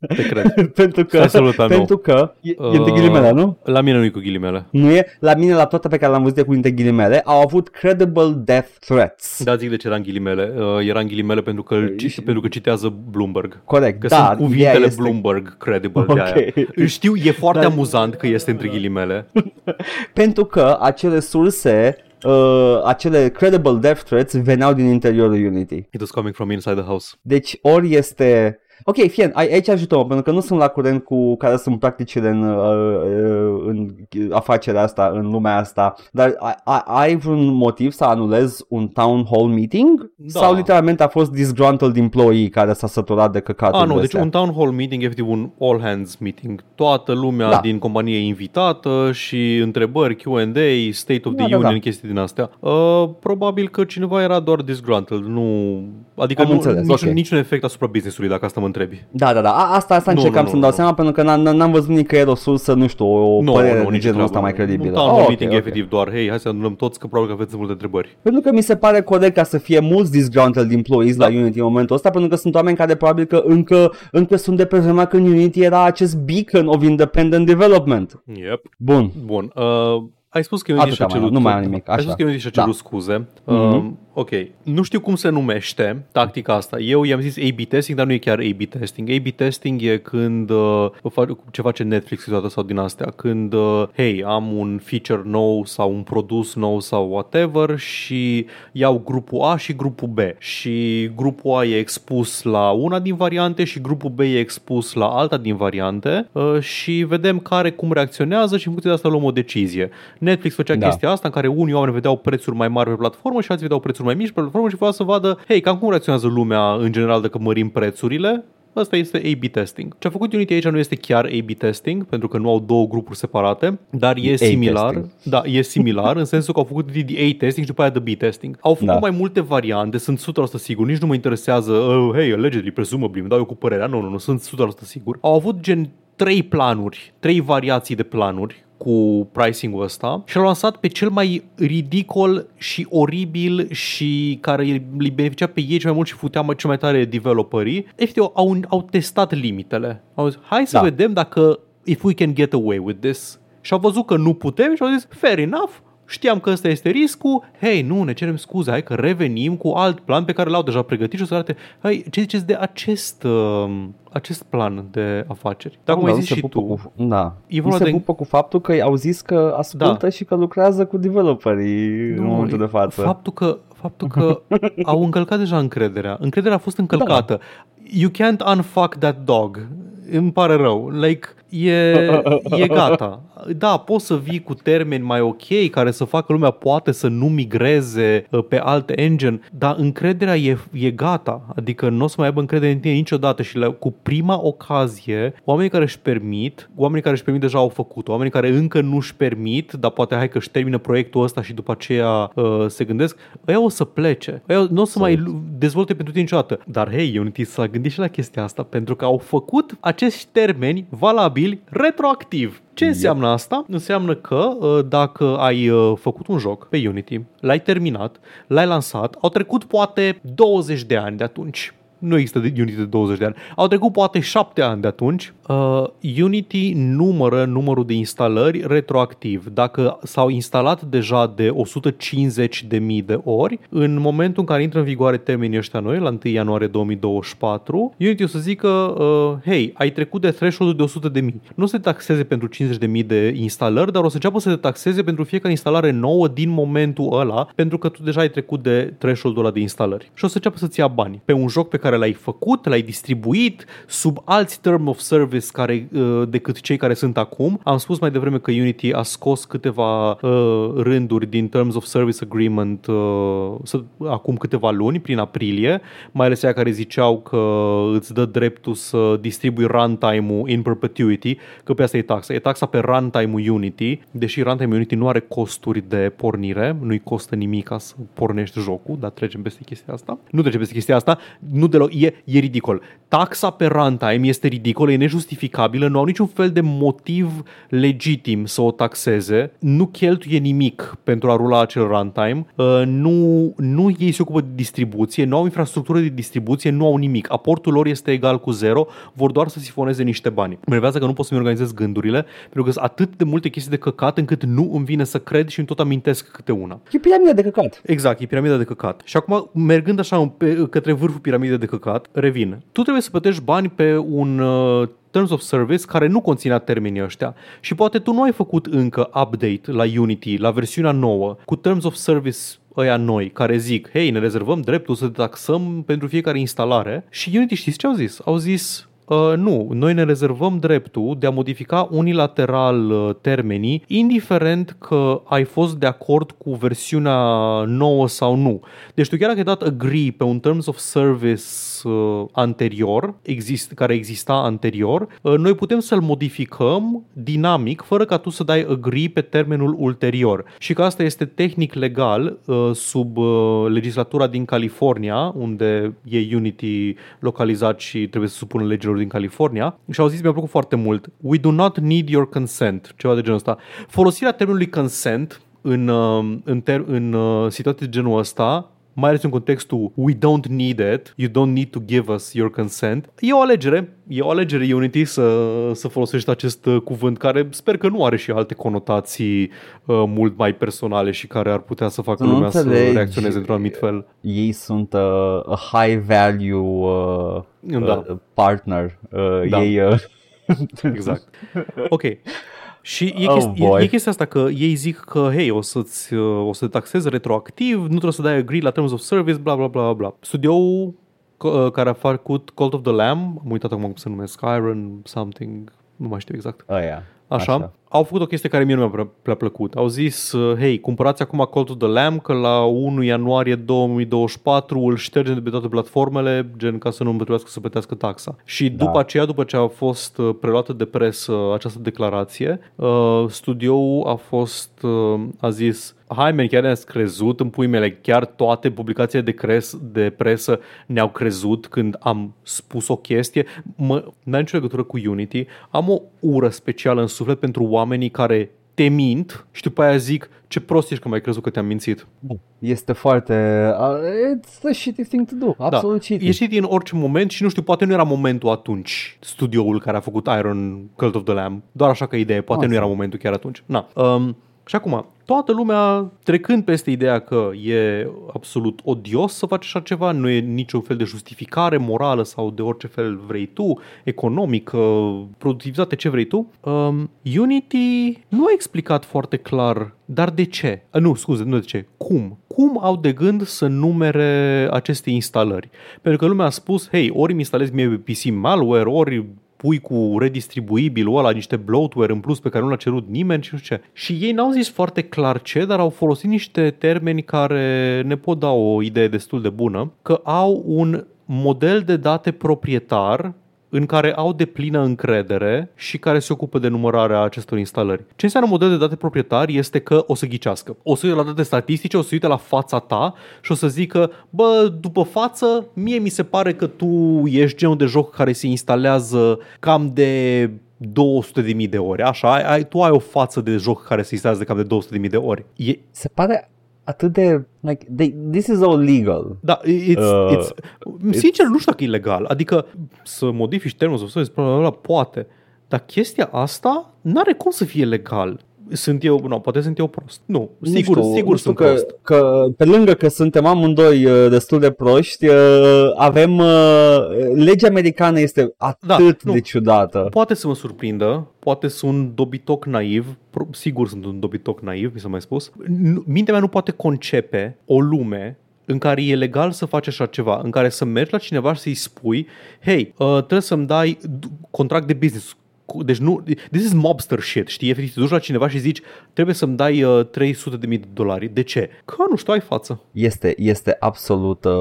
Te cred. *laughs* pentru că, Stai să luăm nou. pentru că e, e între Uh, ghilimele, nu? La mine nu e cu ghilimele. Nu e? La mine, la toate pe care le-am văzut de cu între ghilimele, au avut credible death threats. Da, zic de ce era în ghilimele. Uh, era în ghilimele pentru că, îl ci- pentru că citează Bloomberg. Corect, Că da, sunt ideea cuvintele este... Bloomberg credible de aia. Ok. Îl Știu, e foarte Dar- amuzant că este între ghilimele. *laughs* Pentru că acele surse, uh, acele credible death threats veneau din interiorul Unity. It was coming from inside the house. Deci ori este... Ok, fie, ai- aici ajutăm pentru că nu sunt la curent cu care sunt practicile în, uh, uh, în afacerea asta, în lumea asta, dar ai, ai- ai vreun motiv să anulezi un town hall meeting? Da. Sau literalmente a fost disgruntled employee care s-a săturat de căcatul Ah, nu, deci un town hall meeting, efectiv un all hands meeting. Toată lumea Da. din companie e invitată și întrebări, Q&A, state of the Da, da, union, da. chestii din astea. Uh, probabil că cineva era doar disgruntled, nu... Adică Am nu, înțeles, niciun, ok. niciun efect asupra business-ului, dacă asta mă întrebi. Da, da, da. A, asta, asta Nu, încercam nu, să-mi nu, dau nu. seama pentru că n-am, n-am văzut nicăieri o sursă, nu știu, o Nu, părere nu, de nici genul treabă. ăsta mai credibilă. Un town hall Oh, ok, meeting ok. e efectiv doar, hei, hai să adunăm toți că probabil că aveți multe întrebări. Pentru că mi se pare corect ca să fie mulți disgruntled employees Da. la Unity în momentul ăsta, pentru că sunt oameni care probabil că încă, încă sunt de pe vremea când Unity era acest beacon of independent development. Yep. Bun. Bun. Uh, ai spus că Unity Atâta și-a mai am, cerut... nu mai am nimic, Ai așa. spus că Unity și-a Da. cerut scuze. Mhm. Uh, ok. Nu știu cum se numește tactica asta. Eu i-am zis A-B testing, dar nu e chiar A-B testing. A-B testing e când uh, fa- ce face Netflix câteodată sau din astea. Când, uh, hey, am un feature nou sau un produs nou sau whatever și iau grupul A și grupul B. Și grupul A e expus la una din variante și grupul B e expus la alta din variante uh, și vedem care cum reacționează și în funcție de asta luăm o decizie. Netflix făcea Da. chestia asta în care unii oameni vedeau prețuri mai mari pe platformă și alții vedeau prețuri mai mici pe platformă și voiau să vadă, hei, cam cum reacționează lumea în general dacă mărim prețurile Asta este A-B testing. Ce a făcut Unity aici nu este chiar A-B testing, pentru că nu au două grupuri separate, dar e similar. testing. Da, e similar în sensul că au făcut the A testing și după aia the B testing. Au făcut Da. mai multe variante, sunt 100% sigur, nici nu mă interesează, oh, hey, allegedly, presumably, îmi dau eu cu părerea. Nu, nu, nu, sunt 100% sigur. Au avut gen trei planuri, trei variații de planuri cu pricing-ul ăsta și l-au lansat pe cel mai ridicol și oribil și care îi beneficia pe ei cel mai mult și futea mai cel mai tare developerii. Efectiv, au, au testat limitele. Au zis, hai să Da. vedem dacă if we can get away with this. Și au văzut că nu putem și au zis, fair enough, Știam că ăsta este riscul, hei, nu, ne cerem scuze, hai că revenim cu alt plan pe care l-au deja pregătit și o să arate, hai, ce ziceți de acest, uh, acest plan de afaceri? Dar cum Da, ai nu zis se și pupă tu, Cu, da. E nu vorba se de- pupă cu faptul că au zis că ascultă Da. și că lucrează cu developerii în momentul de față. Faptul că, Faptul că au încălcat deja încrederea. Încrederea a fost încălcată. Da. You can't unfuck that dog. Îmi pare rău. Like, e, *laughs* e gata da, poți să vii cu termeni mai ok, care să facă lumea poate să nu migreze uh, pe alte engine, dar încrederea e, e gata. Adică nu o să mai aibă încredere în tine niciodată și la, cu prima ocazie, oamenii care își permit, oamenii care își permit deja au făcut oamenii care încă nu își permit, dar poate hai că își termină proiectul ăsta și după aceea uh, se gândesc, ăia o să plece. Ăia nu o să mai dezvolte pentru tine niciodată. Dar hei, Unity s-a gândit și la chestia asta pentru că au făcut acești termeni valabili retroactiv. Ce înseamnă asta? Înseamnă că uh, dacă ai uh, făcut un joc pe Unity, l-ai terminat, l-ai lansat, au trecut poate 20 de ani de atunci nu există Unity de 20 de ani. Au trecut poate 7 ani de atunci. Uh, Unity numără numărul de instalări retroactiv. Dacă s-au instalat deja de 150.000 de ori, în momentul în care intră în vigoare termenii ăștia noi, la 1 ianuarie 2024, Unity o să zică, uh, hei, ai trecut de threshold de 100.000. Nu o să te taxeze pentru 50.000 de instalări, dar o să înceapă să te taxeze pentru fiecare instalare nouă din momentul ăla, pentru că tu deja ai trecut de threshold-ul ăla de instalări. Și o să înceapă să-ți ia bani pe un joc pe care care l-ai făcut, l-ai distribuit sub alți term of service care, uh, decât cei care sunt acum. Am spus mai devreme că Unity a scos câteva uh, rânduri din Terms of Service Agreement uh, acum câteva luni, prin aprilie, mai ales aia care ziceau că îți dă dreptul să distribui runtime-ul in perpetuity, că pe asta e taxa. E taxa pe runtime-ul Unity, deși runtime Unity nu are costuri de pornire, nu-i costă nimic ca să pornești jocul, dar trecem peste chestia asta. Nu trecem peste chestia asta, nu de deloc, e, e ridicol. Taxa pe runtime este ridicolă, e nejustificabilă, nu au niciun fel de motiv legitim să o taxeze, nu cheltuie nimic pentru a rula acel runtime, uh, nu, nu ei se ocupă de distribuție, nu au infrastructură de distribuție, nu au nimic. Aportul lor este egal cu zero, vor doar să sifoneze niște bani. Mă nervează că nu pot să-mi organizez gândurile, pentru că sunt atât de multe chestii de căcat încât nu îmi vine să cred și îmi tot amintesc câte una. E piramida de căcat. Exact, e piramida de căcat. Și acum, mergând așa către vârful piramidei de căcat, revin. Tu trebuie să plătești bani pe un uh, Terms of Service care nu conținea termenii ăștia și poate tu nu ai făcut încă update la Unity, la versiunea nouă, cu Terms of Service ăia noi care zic, hei, ne rezervăm dreptul să taxăm pentru fiecare instalare și Unity știți ce au zis? Au zis, Uh, nu, noi ne rezervăm dreptul de a modifica unilateral uh, termenii, indiferent că ai fost de acord cu versiunea nouă sau nu. Deci tu chiar dacă ai dat agree pe un Terms of Service uh, anterior, exist, care exista anterior, uh, noi putem să-l modificăm dinamic, fără ca tu să dai agree pe termenul ulterior. Și că asta este tehnic legal uh, sub uh, legislatura din California, unde e Unity localizat și trebuie să supună legilor din California și au zis, mi-a plăcut foarte mult, we do not need your consent, ceva de genul ăsta. Folosirea termenului consent în, uh, în, ter- în uh, situații de genul ăsta mai ales în contextul we don't need it, you don't need to give us your consent, e o alegere. E o alegere Unity să, să folosești acest uh, cuvânt care sper că nu are și alte conotații uh, mult mai personale și care ar putea să facă lumea să reacționeze într-un anumit fel. Ei sunt uh, a high value uh, da. uh, partner. Uh, da. Ei, uh... exact. Ok. *laughs* Și e, oh, chesti- e, e chestia asta că ei zic că, hei, o, să-ți, uh, o să te taxezi retroactiv, nu trebuie să dai agree la terms of service, bla bla bla bla. Studioul uh, care a făcut Cult of the Lamb, am uitat acum cum se numește, Iron something, nu mai știu exact. Oh, yeah. Așa. Așa. Au făcut o chestie care mie nu mi-a prea plăcut. Au zis, uh, hei, cumpărați acum Call to the Lamb că la 1 ianuarie 2024 îl ștergem de pe toate platformele, gen ca să nu trebuiască să plătească taxa. Și da. după aceea, după ce a fost uh, preluată de presă această declarație, uh, studioul a fost, a zis, hai men, chiar ne-ați crezut în pui mele, chiar toate publicațiile de, cres, de presă ne-au crezut când am spus o chestie. Mă, n-am nicio legătură cu Unity, am o ură specială în suflet pentru oamenii care te mint și după aia zic ce prost ești că mai crezut că te-am mințit. Este foarte... Uh, it's the shitty thing to do. Da. Absolut da. shitty. E shitty în orice moment și nu știu, poate nu era momentul atunci studioul care a făcut Iron Cult of the Lamb. Doar așa că idee, poate Asta. nu era momentul chiar atunci. Na. Um, Și acum, toată lumea trecând peste ideea că e absolut odios să faci așa ceva, nu e niciun fel de justificare morală sau de orice fel vrei tu, economică, productivitate, ce vrei tu, um, Unity nu a explicat foarte clar, dar de ce? Uh, nu, scuze, nu de ce. Cum? Cum au de gând să numere aceste instalări? Pentru că lumea a spus, hei, ori îmi instalez mie pe PC malware, ori pui cu redistribuibilul ăla niște bloatware în plus pe care nu l-a cerut nimeni și nu știu ce. Și ei n-au zis foarte clar ce, dar au folosit niște termeni care ne pot da o idee destul de bună, că au un model de date proprietar în care au de plină încredere și care se ocupă de numărarea acestor instalări. Ce înseamnă model de date proprietar este că o să ghicească. O să uite la date statistice, o să uite la fața ta și o să zică, bă, după față, mie mi se pare că tu ești genul de joc care se instalează cam de 200.000 de ori, așa, ai, ai, tu ai o față de joc care se instalează de cam de 200.000 de ori. E, Se pare atât de, like, they, this is all legal. Da, it's, Uh, it's, sincer, nu știu dacă e legal. Adică să modifici termenul să bla, bla, bla, poate. Dar chestia asta n-are cum să fie legal. Sunt eu, nu, poate sunt eu prost. Nu, sigur, nu știu, sigur nu știu sunt că, prost. că pe lângă că suntem amândoi uh, destul de proști, uh, avem uh, legea americană este atât nu. de ciudată. Poate să mă surprindă, poate sunt dobitoc naiv, pro- sigur sunt un dobitoc naiv, mi s-a mai spus. Nu- Mintea mea nu poate concepe o lume în care e legal să faci așa ceva, în care să mergi la cineva și să-i spui, hei, uh, trebuie să-mi dai d- contract de business, Cu- deci nu, this is mobster shit, știi, efectiv, te duci la cineva și zici, trebuie să-mi dai uh, 300 de mii de dolari. De ce? Că nu știu, ai față. Este, este absolut, uh,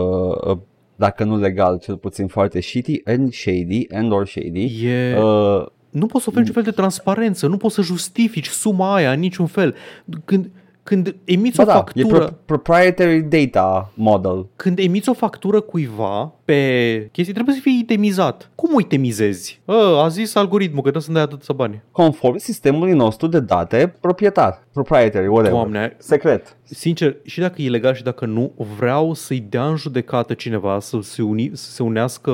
uh, dacă nu legal, cel puțin foarte shitty and shady and or shady. E... Uh, nu poți să oferi niciun fel de transparență, nu poți să justifici suma aia în niciun fel. Când, când emiți ba o da, factură, e pro- proprietary data model. când emiți o factură cuiva pe chestii, trebuie să fie itemizat. Cum o itemizezi? A, a zis algoritmul că trebuie să-mi dai atâția bani. Conform sistemului nostru de date proprietar, proprietary, whatever. Doamne, Secret. sincer, și dacă e legal și dacă nu, vreau să-i dea în judecată cineva să se, uni, să se unească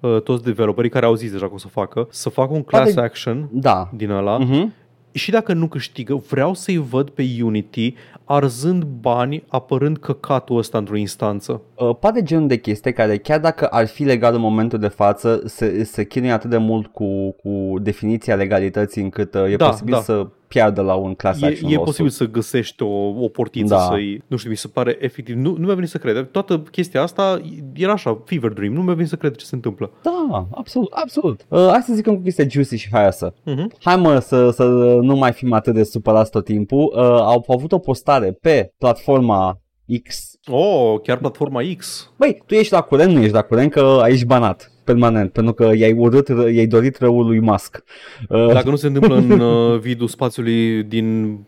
uh, toți developerii care au zis deja că o să facă, să facă un class Poate- action Da. din ăla Mhm. Și dacă nu câștigă, vreau să-i văd pe Unity arzând bani apărând căcatul ăsta într-o instanță. Uh, pare genul de chestie care chiar dacă ar fi legal în momentul de față, se, se chinuie atât de mult cu, cu definiția legalității încât uh, e Da, posibil da. să piardă la un class E, action e lawsuit. posibil să găsești o, o portiță Da. să-i... Nu știu, mi se pare efectiv... Nu, nu mi-a venit să cred. Toată chestia asta era așa, fever dream. Nu mi-a venit să cred ce se întâmplă. Da, absolut, absolut. Uh, hai să zicem cu chestia juicy și hai să. Uh-huh. Hai mă să, să nu mai fim atât de supărați tot timpul. Uh, au avut o postare pe platforma X. Oh, chiar platforma X. Băi, tu ești la curent, nu ești la curent că ai ești banat permanent, pentru că i-ai urât, i-ai dorit răul lui Musk. Uh, Dacă nu se întâmplă în uh, vidul spațiului din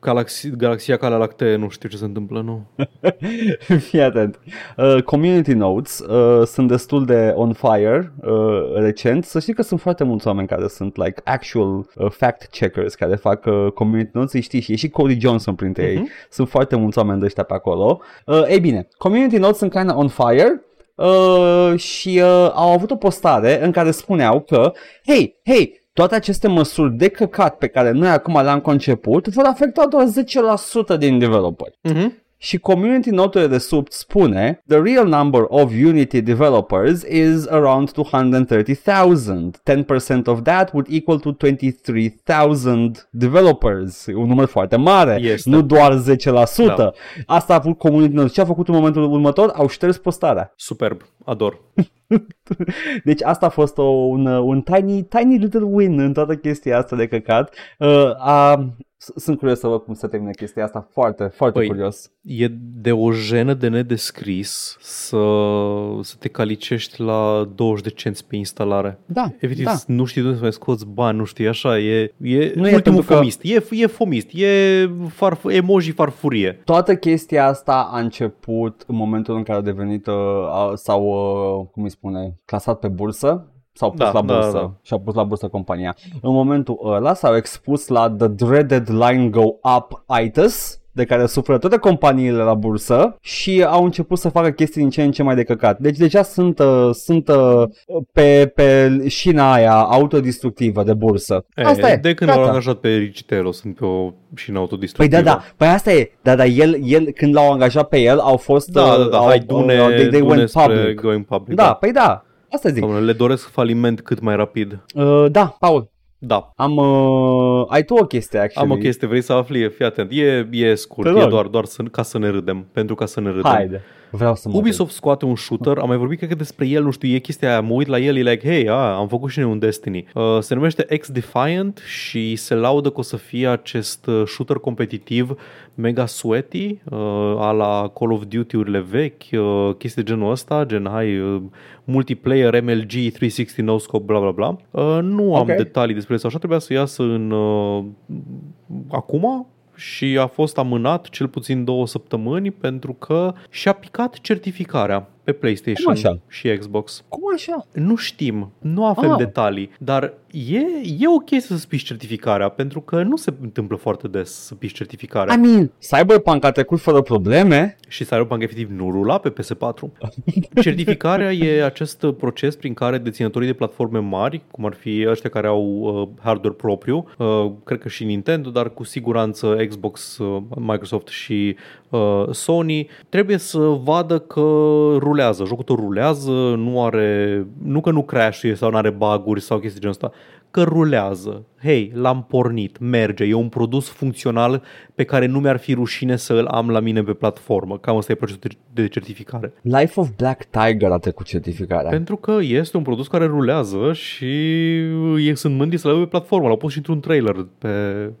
galaxia, galaxia Calea Lactee, nu știu ce se întâmplă, nu. *laughs* Fii atent. Uh, community notes uh, sunt destul de on fire uh, recent. Să știi că sunt foarte mulți oameni care sunt like actual uh, fact checkers care fac uh, community notes. Îi știi și e și Cody Johnson printre ei. Sunt foarte mulți oameni de ăștia pe acolo. Uh, ei bine, community notes sunt kind of on fire. Uh, și uh, au avut o postare în care spuneau că, hei, hei, toate aceste măsuri de căcat pe care noi acum le-am conceput vor afecta doar 10% din developeri. Uh-huh. Și community notul de sub spune The real number of Unity developers is around 230,000. 10% of that would equal to 23,000 developers. E un număr foarte mare, Este. nu doar 10%. Da. Asta a avut community note. Ce a făcut în momentul următor? Au șters postarea. Superb, ador. *laughs* Deci asta a fost o, un, un tiny, tiny little win în toată chestia asta de căcat. Uh, a, s- sunt curios să văd cum se termină chestia asta. Foarte, foarte Păi, curios. E de o jenă de nedescris să, să te calicești la 20 de cenți pe instalare. Da, Efectiv, da. nu știi de unde să mai scoți bani, nu știi, așa, e, e Nu e ultimul pentru că- fomist, e, e fomist, e farf, emoji farfurie. Toată chestia asta a început în momentul în care a devenit uh, a- sau, uh, cum îi spune, clasat pe bursă s-au pus Da, la da, bursă da. și au pus la bursă compania. În momentul ăla s-au expus la the dreaded line go up itis de care suferă toate companiile la bursă și au început să facă chestii din ce în ce mai de căcat. Deci deja sunt, uh, sunt uh, pe, pe șina aia autodistructivă de bursă. E, Asta e. De când gata. l-au angajat pe Ricitelo sunt pe o șină autodistructivă. Păi da, da, păi asta e, da, da, el, el, când l-au angajat pe el, au fost, Da, da, uh, da, au, hai, dune, uh, they, they dune went spre public. going public. Da, păi da, asta zic. Doamne, le doresc faliment cât mai rapid. Uh, da, Paul, Da. am, uh, ai tu o chestie, actually. Am o chestie, vrei să afli? Fii atent. E, e scurt, Te e rog. doar, doar să, ca să ne râdem. Pentru ca să ne râdem. Haide, vreau să mă Ubisoft scoate un shooter, am mai vorbit cred că despre el, nu știu, e chestia aia, mă uit la el, e like, hey, a, am făcut și noi un Destiny. Uh, se numește X-Defiant și se laudă că o să fie acest uh, shooter competitiv mega sweaty, uh, a la Call of Duty-urile vechi, uh, chestii de genul ăsta, gen, hai, uh, multiplayer, MLG, 360 no scope, bla bla bla. Uh, nu am Ok. detalii despre asta, așa trebuia să iasă în uh, acum, și a fost amânat cel puțin două săptămâni pentru că și-a picat certificarea pe PlayStation Cum așa? și Xbox. Cum așa? Nu știm, nu avem Ah. detalii, dar e, e ok să-ți piși certificarea pentru că nu se întâmplă foarte des să piși certificarea. I mean, Cyberpunk a trecut fără probleme. Și Cyberpunk efectiv nu rula pe PS4. *laughs* Certificarea e acest proces prin care deținătorii de platforme mari, cum ar fi ăștia care au uh, hardware propriu, uh, cred că și Nintendo, dar cu siguranță Xbox, uh, Microsoft și uh, Sony, trebuie să vadă că rulează. Jocul tău rulează, nu are, nu că nu crash sau nu are bug-uri sau chestii genul ăsta, că rulează. Hei, l-am pornit, merge, e un produs funcțional pe care nu mi-ar fi rușine să îl am la mine pe platformă. Cam asta e procesul de- de certificare. Life of Black Tiger a trecut certificarea. Pentru că este un produs care rulează și e, sunt mândri să-l aibă pe platformă. L-au pus și într-un trailer pe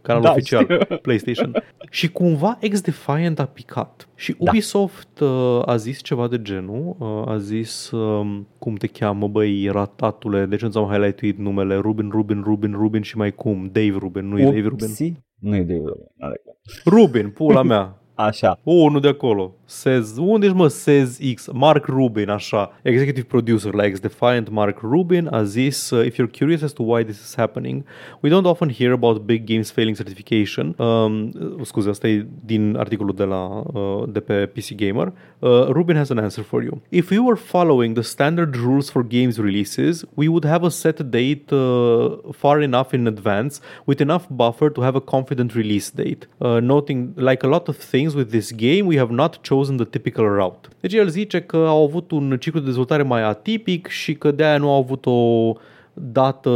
canalul Da, oficial știu. *laughs* PlayStation. și cumva X-Defiant a picat. Și Da. Ubisoft uh, a zis ceva de genul. Uh, a zis, um, cum te cheamă, băi, ratatule, de ce nu ți-am highlightuit numele? Ruben, Ruben, Ruben, Ruben și mai cum? Dave Ruben, nu e Dave Ruben. Upsi? Nu e Dave Ruben. are cum. Ruben, pula mea. Așa. O, nu de acolo. Sez, unde ești mă Sez X? Mark Rubin, așa. Executive producer la X-Defiant, Mark Rubin, a zis uh, If you're curious as to why this is happening, we don't often hear about big games failing certification. Um, scuze, asta e din articolul de, la, uh, de pe PC Gamer. Uh, Rubin has an answer for you. If we were following the standard rules for games releases, we would have a set date uh, far enough in advance with enough buffer to have a confident release date. Uh, noting, like a lot of things with this game, we have not chosen the typical route. Deci el zice că au avut un ciclu de dezvoltare mai atipic și că de-aia nu au avut o dată,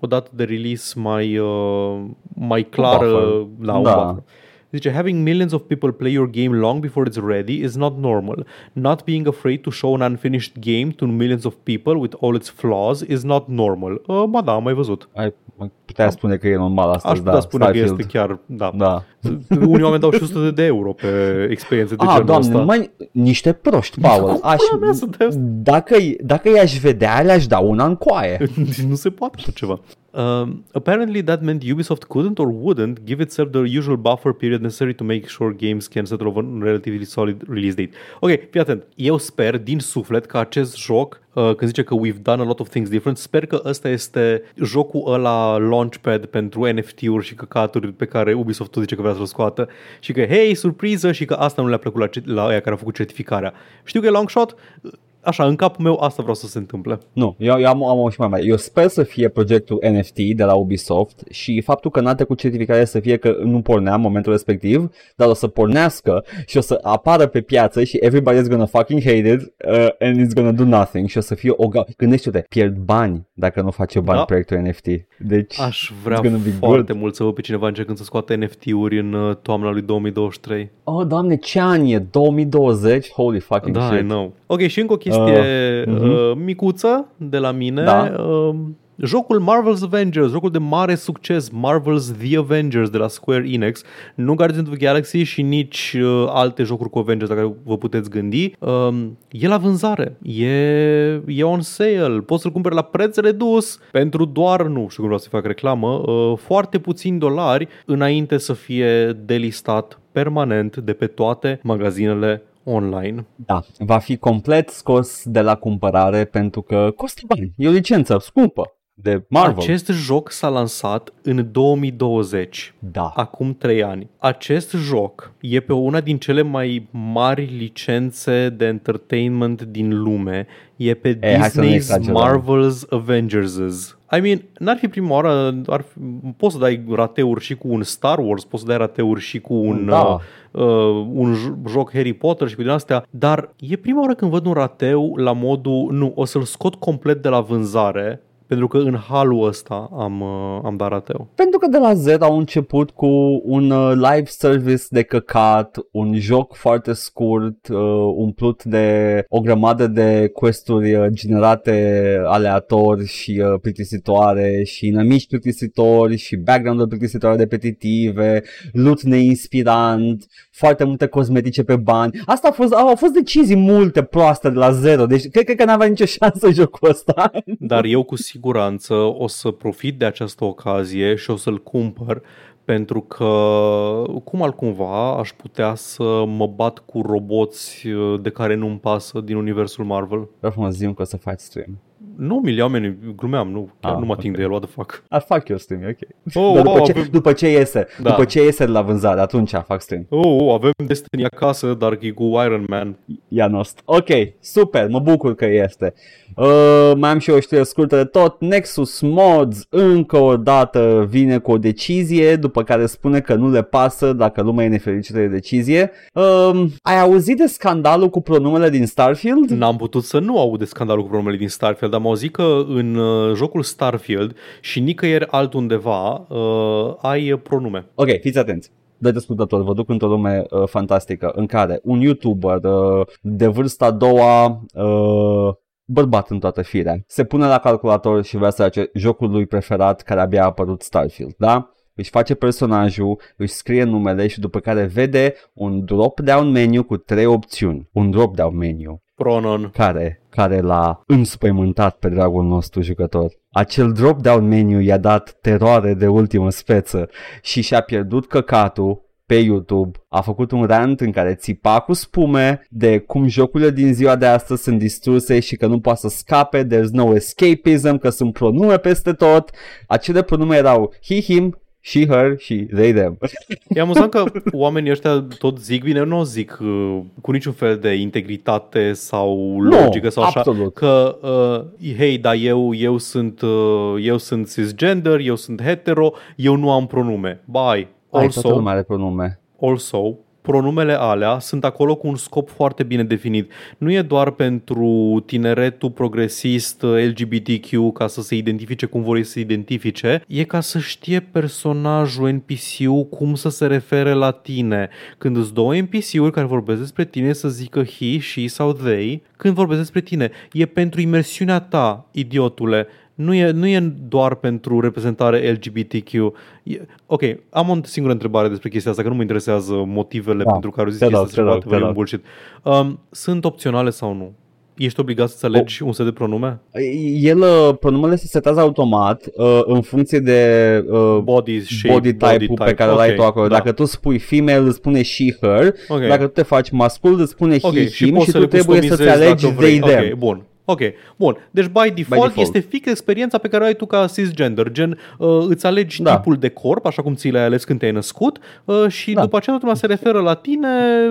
o dată de release mai, uh, mai clară buffer. la un Da. buffer. Zice, having millions of people play your game long before it's ready is not normal. Not being afraid to show an unfinished game to millions of people with all its flaws is not normal. Uh, ba da, am mai văzut. Ai mai putea spune că e normal asta, Aș putea da, spune Starfield. că este chiar, da. Da. Unii oameni dau și 100 de euro pe experiențe de Ah, genul doamne, ăsta. mai, niște proști, Paul. Cum Aș, pula mea să dai asta? dacă, dacă i-aș vedea, le-aș da una în coaie. *laughs* nu se poate așa ceva. Um, apparently that meant Ubisoft couldn't or wouldn't give itself the usual buffer period necessary to make sure games can settle over a relatively solid release date. Ok, fii atent. Eu sper din suflet că acest joc, uh, când zice că we've done a lot of things different, sper că ăsta este jocul ăla launchpad pentru NFT-uri și căcaturi pe care Ubisoft tot zice că vrea să-l scoată și că, hei, surpriză și că asta nu le-a plăcut la, ce- la aia care au făcut certificarea. Știu că e long shot, așa, în capul meu asta vreau să se întâmple. Nu, eu, eu am, am o și mai mare. Eu sper să fie proiectul NFT de la Ubisoft și faptul că n-a trecut certificarea să fie că nu pornea în momentul respectiv, dar o să pornească și o să apară pe piață și everybody's gonna fucking hate it uh, and it's gonna do nothing și o să fie o ga- Gândește-te, pierd bani dacă nu face bani Da. proiectul NFT. Deci, Aș vrea it's gonna be foarte good. mult să văd pe cineva încercând să scoată NFT-uri în uh, toamna lui 2023. Oh, doamne, ce an e? 2020? Holy fucking Da, I shit. know. Ok, și încă o chestie Uh, uh, mhm. micuță de la mine. Da. Uh, jocul Marvel's Avengers, jocul de mare succes, Marvel's The Avengers de la Square Enix, nu Guardians of the Galaxy și nici uh, alte jocuri cu Avengers la care vă puteți gândi, uh, e la vânzare, e, e on sale, poți să-l cumperi la preț redus pentru doar, nu știu cum vreau să fac reclamă, uh, foarte puțini dolari înainte să fie delistat permanent de pe toate magazinele online. Da, va fi complet scos de la cumpărare pentru că costă bani. E o licență scumpă. de Marvel. Acest joc s-a lansat în 2020, Da. acum 3 ani. Acest joc e pe una din cele mai mari licențe de entertainment din lume. E pe E, hai să nu Disney's exagerăm. Marvel's Avengers. I mean, n-ar fi prima oară, ar fi, poți să dai rateuri și cu un Star Wars, poți să dai rateuri și cu un, Da. uh, uh, un j- joc Harry Potter și cu din astea, dar e prima oară când văd un rateu la modul, nu, o să-l scot complet de la vânzare, pentru că în halul ăsta am, uh, am dat rateu. Pentru că de la zero au început cu un uh, live service de căcat, un joc foarte scurt, uh, umplut de o grămadă de questuri uh, generate aleator și uh, plictisitoare și inamici plictisitori și background-uri plictisitoare repetitive, loot neinspirant, foarte multe cosmetice pe bani. Asta a fost, au, au fost decizii multe proaste de la zero, deci cred, cred că n-avea nicio *laughs* șansă jocul ăsta. Dar eu cu siguranță o să profit de această ocazie și o să-l cumpăr pentru că cum altcumva aș putea să mă bat cu roboți uh, de care nu-mi pasă din universul Marvel. Vreau frumos zi că o să faci stream. Nu, mii de oameni, glumeam, nu, chiar Ah, nu mă ating ok. de el, what the fuck. Ar fac eu stream, e ok. Oh, Dar după, oh, ce, avem, după ce iese, Da. după ce iese de la vânzare, atunci fac stream. oh, oh, avem Destiny acasă, dar e cu Iron Man. Ia nost. Ok, super, mă bucur că este. Uh, mai am și o știre scurtă de tot. Nexus Mods încă o dată vine cu o decizie, după care spune că nu le pasă dacă lumea e nefericită de decizie. Uh, ai auzit de scandalul cu pronumele din Starfield? N-am putut să nu aud de scandalul cu problemele din Starfield. Am auzit că în uh, jocul Starfield și nicăieri altundeva uh, ai uh, pronume. Ok, fiți atenți. De ascultători, vă duc într-o lume uh, fantastică în care un YouTuber uh, de vârsta a doua, uh, bărbat în toată firea, se pune la calculator și vrea să face jocul lui preferat care abia a apărut Starfield, da? Își face personajul, își scrie numele și după care vede un drop-down menu cu trei opțiuni. Un drop-down menu Pronon. care, care l-a înspăimântat pe dragul nostru jucător. Acel drop-down menu i-a dat teroare de ultimă speță și și-a pierdut căcatul pe YouTube, a făcut un rant în care țipa cu spume de cum jocurile din ziua de astăzi sunt distruse și că nu poate să scape, there's no escapism, că sunt pronume peste tot. Acele pronume erau he, him, she, her și they, them. *laughs* E amuzant că oamenii ăștia tot zic, bine, nu o zic uh, cu niciun fel de integritate sau logică sau așa, absolut. că, uh, hei, dar eu, eu, sunt, uh, eu sunt cisgender, eu sunt hetero, eu nu am pronume. Bye. Ai, toată Also, lumea are pronume. also, pronumele alea sunt acolo cu un scop foarte bine definit. Nu e doar pentru tineretul progresist uh, LGBTQ ca să se identifice cum vor ei să se identifice, e ca să știe personajul NPC-ul cum să se refere la tine. Când îți două NPC-uri care vorbesc despre tine să zică he, she sau they, când vorbesc despre tine, e pentru imersiunea ta, idiotule. Nu e, nu e doar pentru reprezentare LGBTQ. E, ok, am o singură întrebare despre chestia asta, că nu mă interesează motivele Da, pentru care au zis te chestia rog, asta, te rog, poate te e un rog. bullshit. Um, sunt opționale sau nu? Ești obligat să-ți alegi un set de pronume? El, uh, pronumele se setează automat uh, în funcție de uh, Body shape, body type-ul pe care îl ai Ok, tu acolo. da. Dacă tu spui female, îți spune she, her. Ok. Dacă tu te faci mascul, îți spune Ok, he, și him poți și să tu le trebuie să-ți customizezi alegi dacă vrei. they, them. Ok, bun. Ok, bun. Deci by default, default. este fix experiența pe care o ai tu ca cisgender. Gen, uh, îți alegi Da. tipul de corp, așa cum ți l-ai ales când te-ai născut uh, și Da. după aceea toată lumea se referă la tine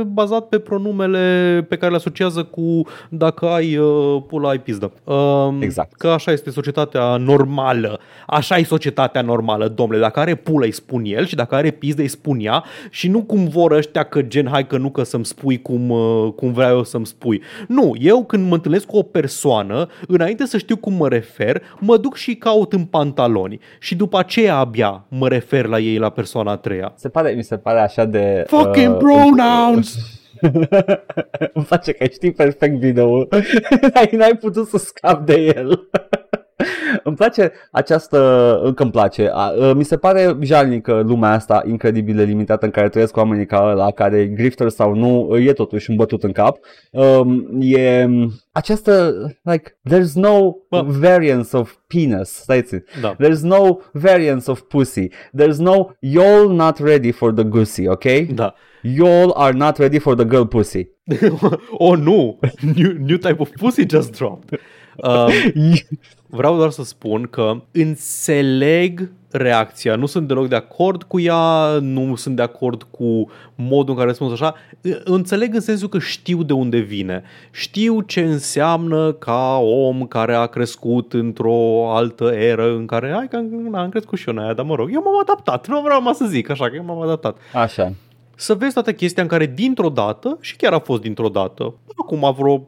bazat pe pronumele pe care le asociază cu dacă ai uh, pula, ai pizdă. Um, Exact. Că așa este societatea normală. Așa e societatea normală, domnule. Dacă are pulă, îi spun el și dacă are pizdă, îi spun ea și nu cum vor ăștia că gen, hai că nu că să-mi spui cum, uh, cum vreau eu să-mi spui. Nu, eu când mă întâlnesc cu o persoană, înainte să știu cum mă refer, mă duc și caut în pantaloni și după aceea abia mă refer la ei la persoana a treia. Se pare, mi se pare așa de... Fucking uh, pronouns! *laughs* Îmi place că știi perfect video *laughs* N-ai, n-ai putut să scap de el Îmi place această, încă îmi place, A, a, mi se pare jalnică lumea asta incredibil de limitată în care trăiesc oamenii ca ăla, care grifter sau nu, e totuși un bătut în cap. Um, e această, like, there's no Bă. variance of penis, stai Da. There's no variance of pussy. There's no you're not ready for the goosey, ok? Da. y'all are not ready for the girl pussy. *laughs* oh, nu! New, new type of pussy just dropped. Uh, *laughs* vreau doar să spun că înțeleg reacția, nu sunt deloc de acord cu ea, nu sunt de acord cu modul în care răspuns așa. Înțeleg în sensul că știu de unde vine. Știu ce înseamnă ca om care a crescut într-o altă eră în care, hai că am crescut și eu în aia, dar mă rog, eu m-am adaptat, nu vreau mai să zic așa, că eu m-am adaptat. Așa să vezi toată chestia în care dintr-o dată, și chiar a fost dintr-o dată, acum vreo 5-6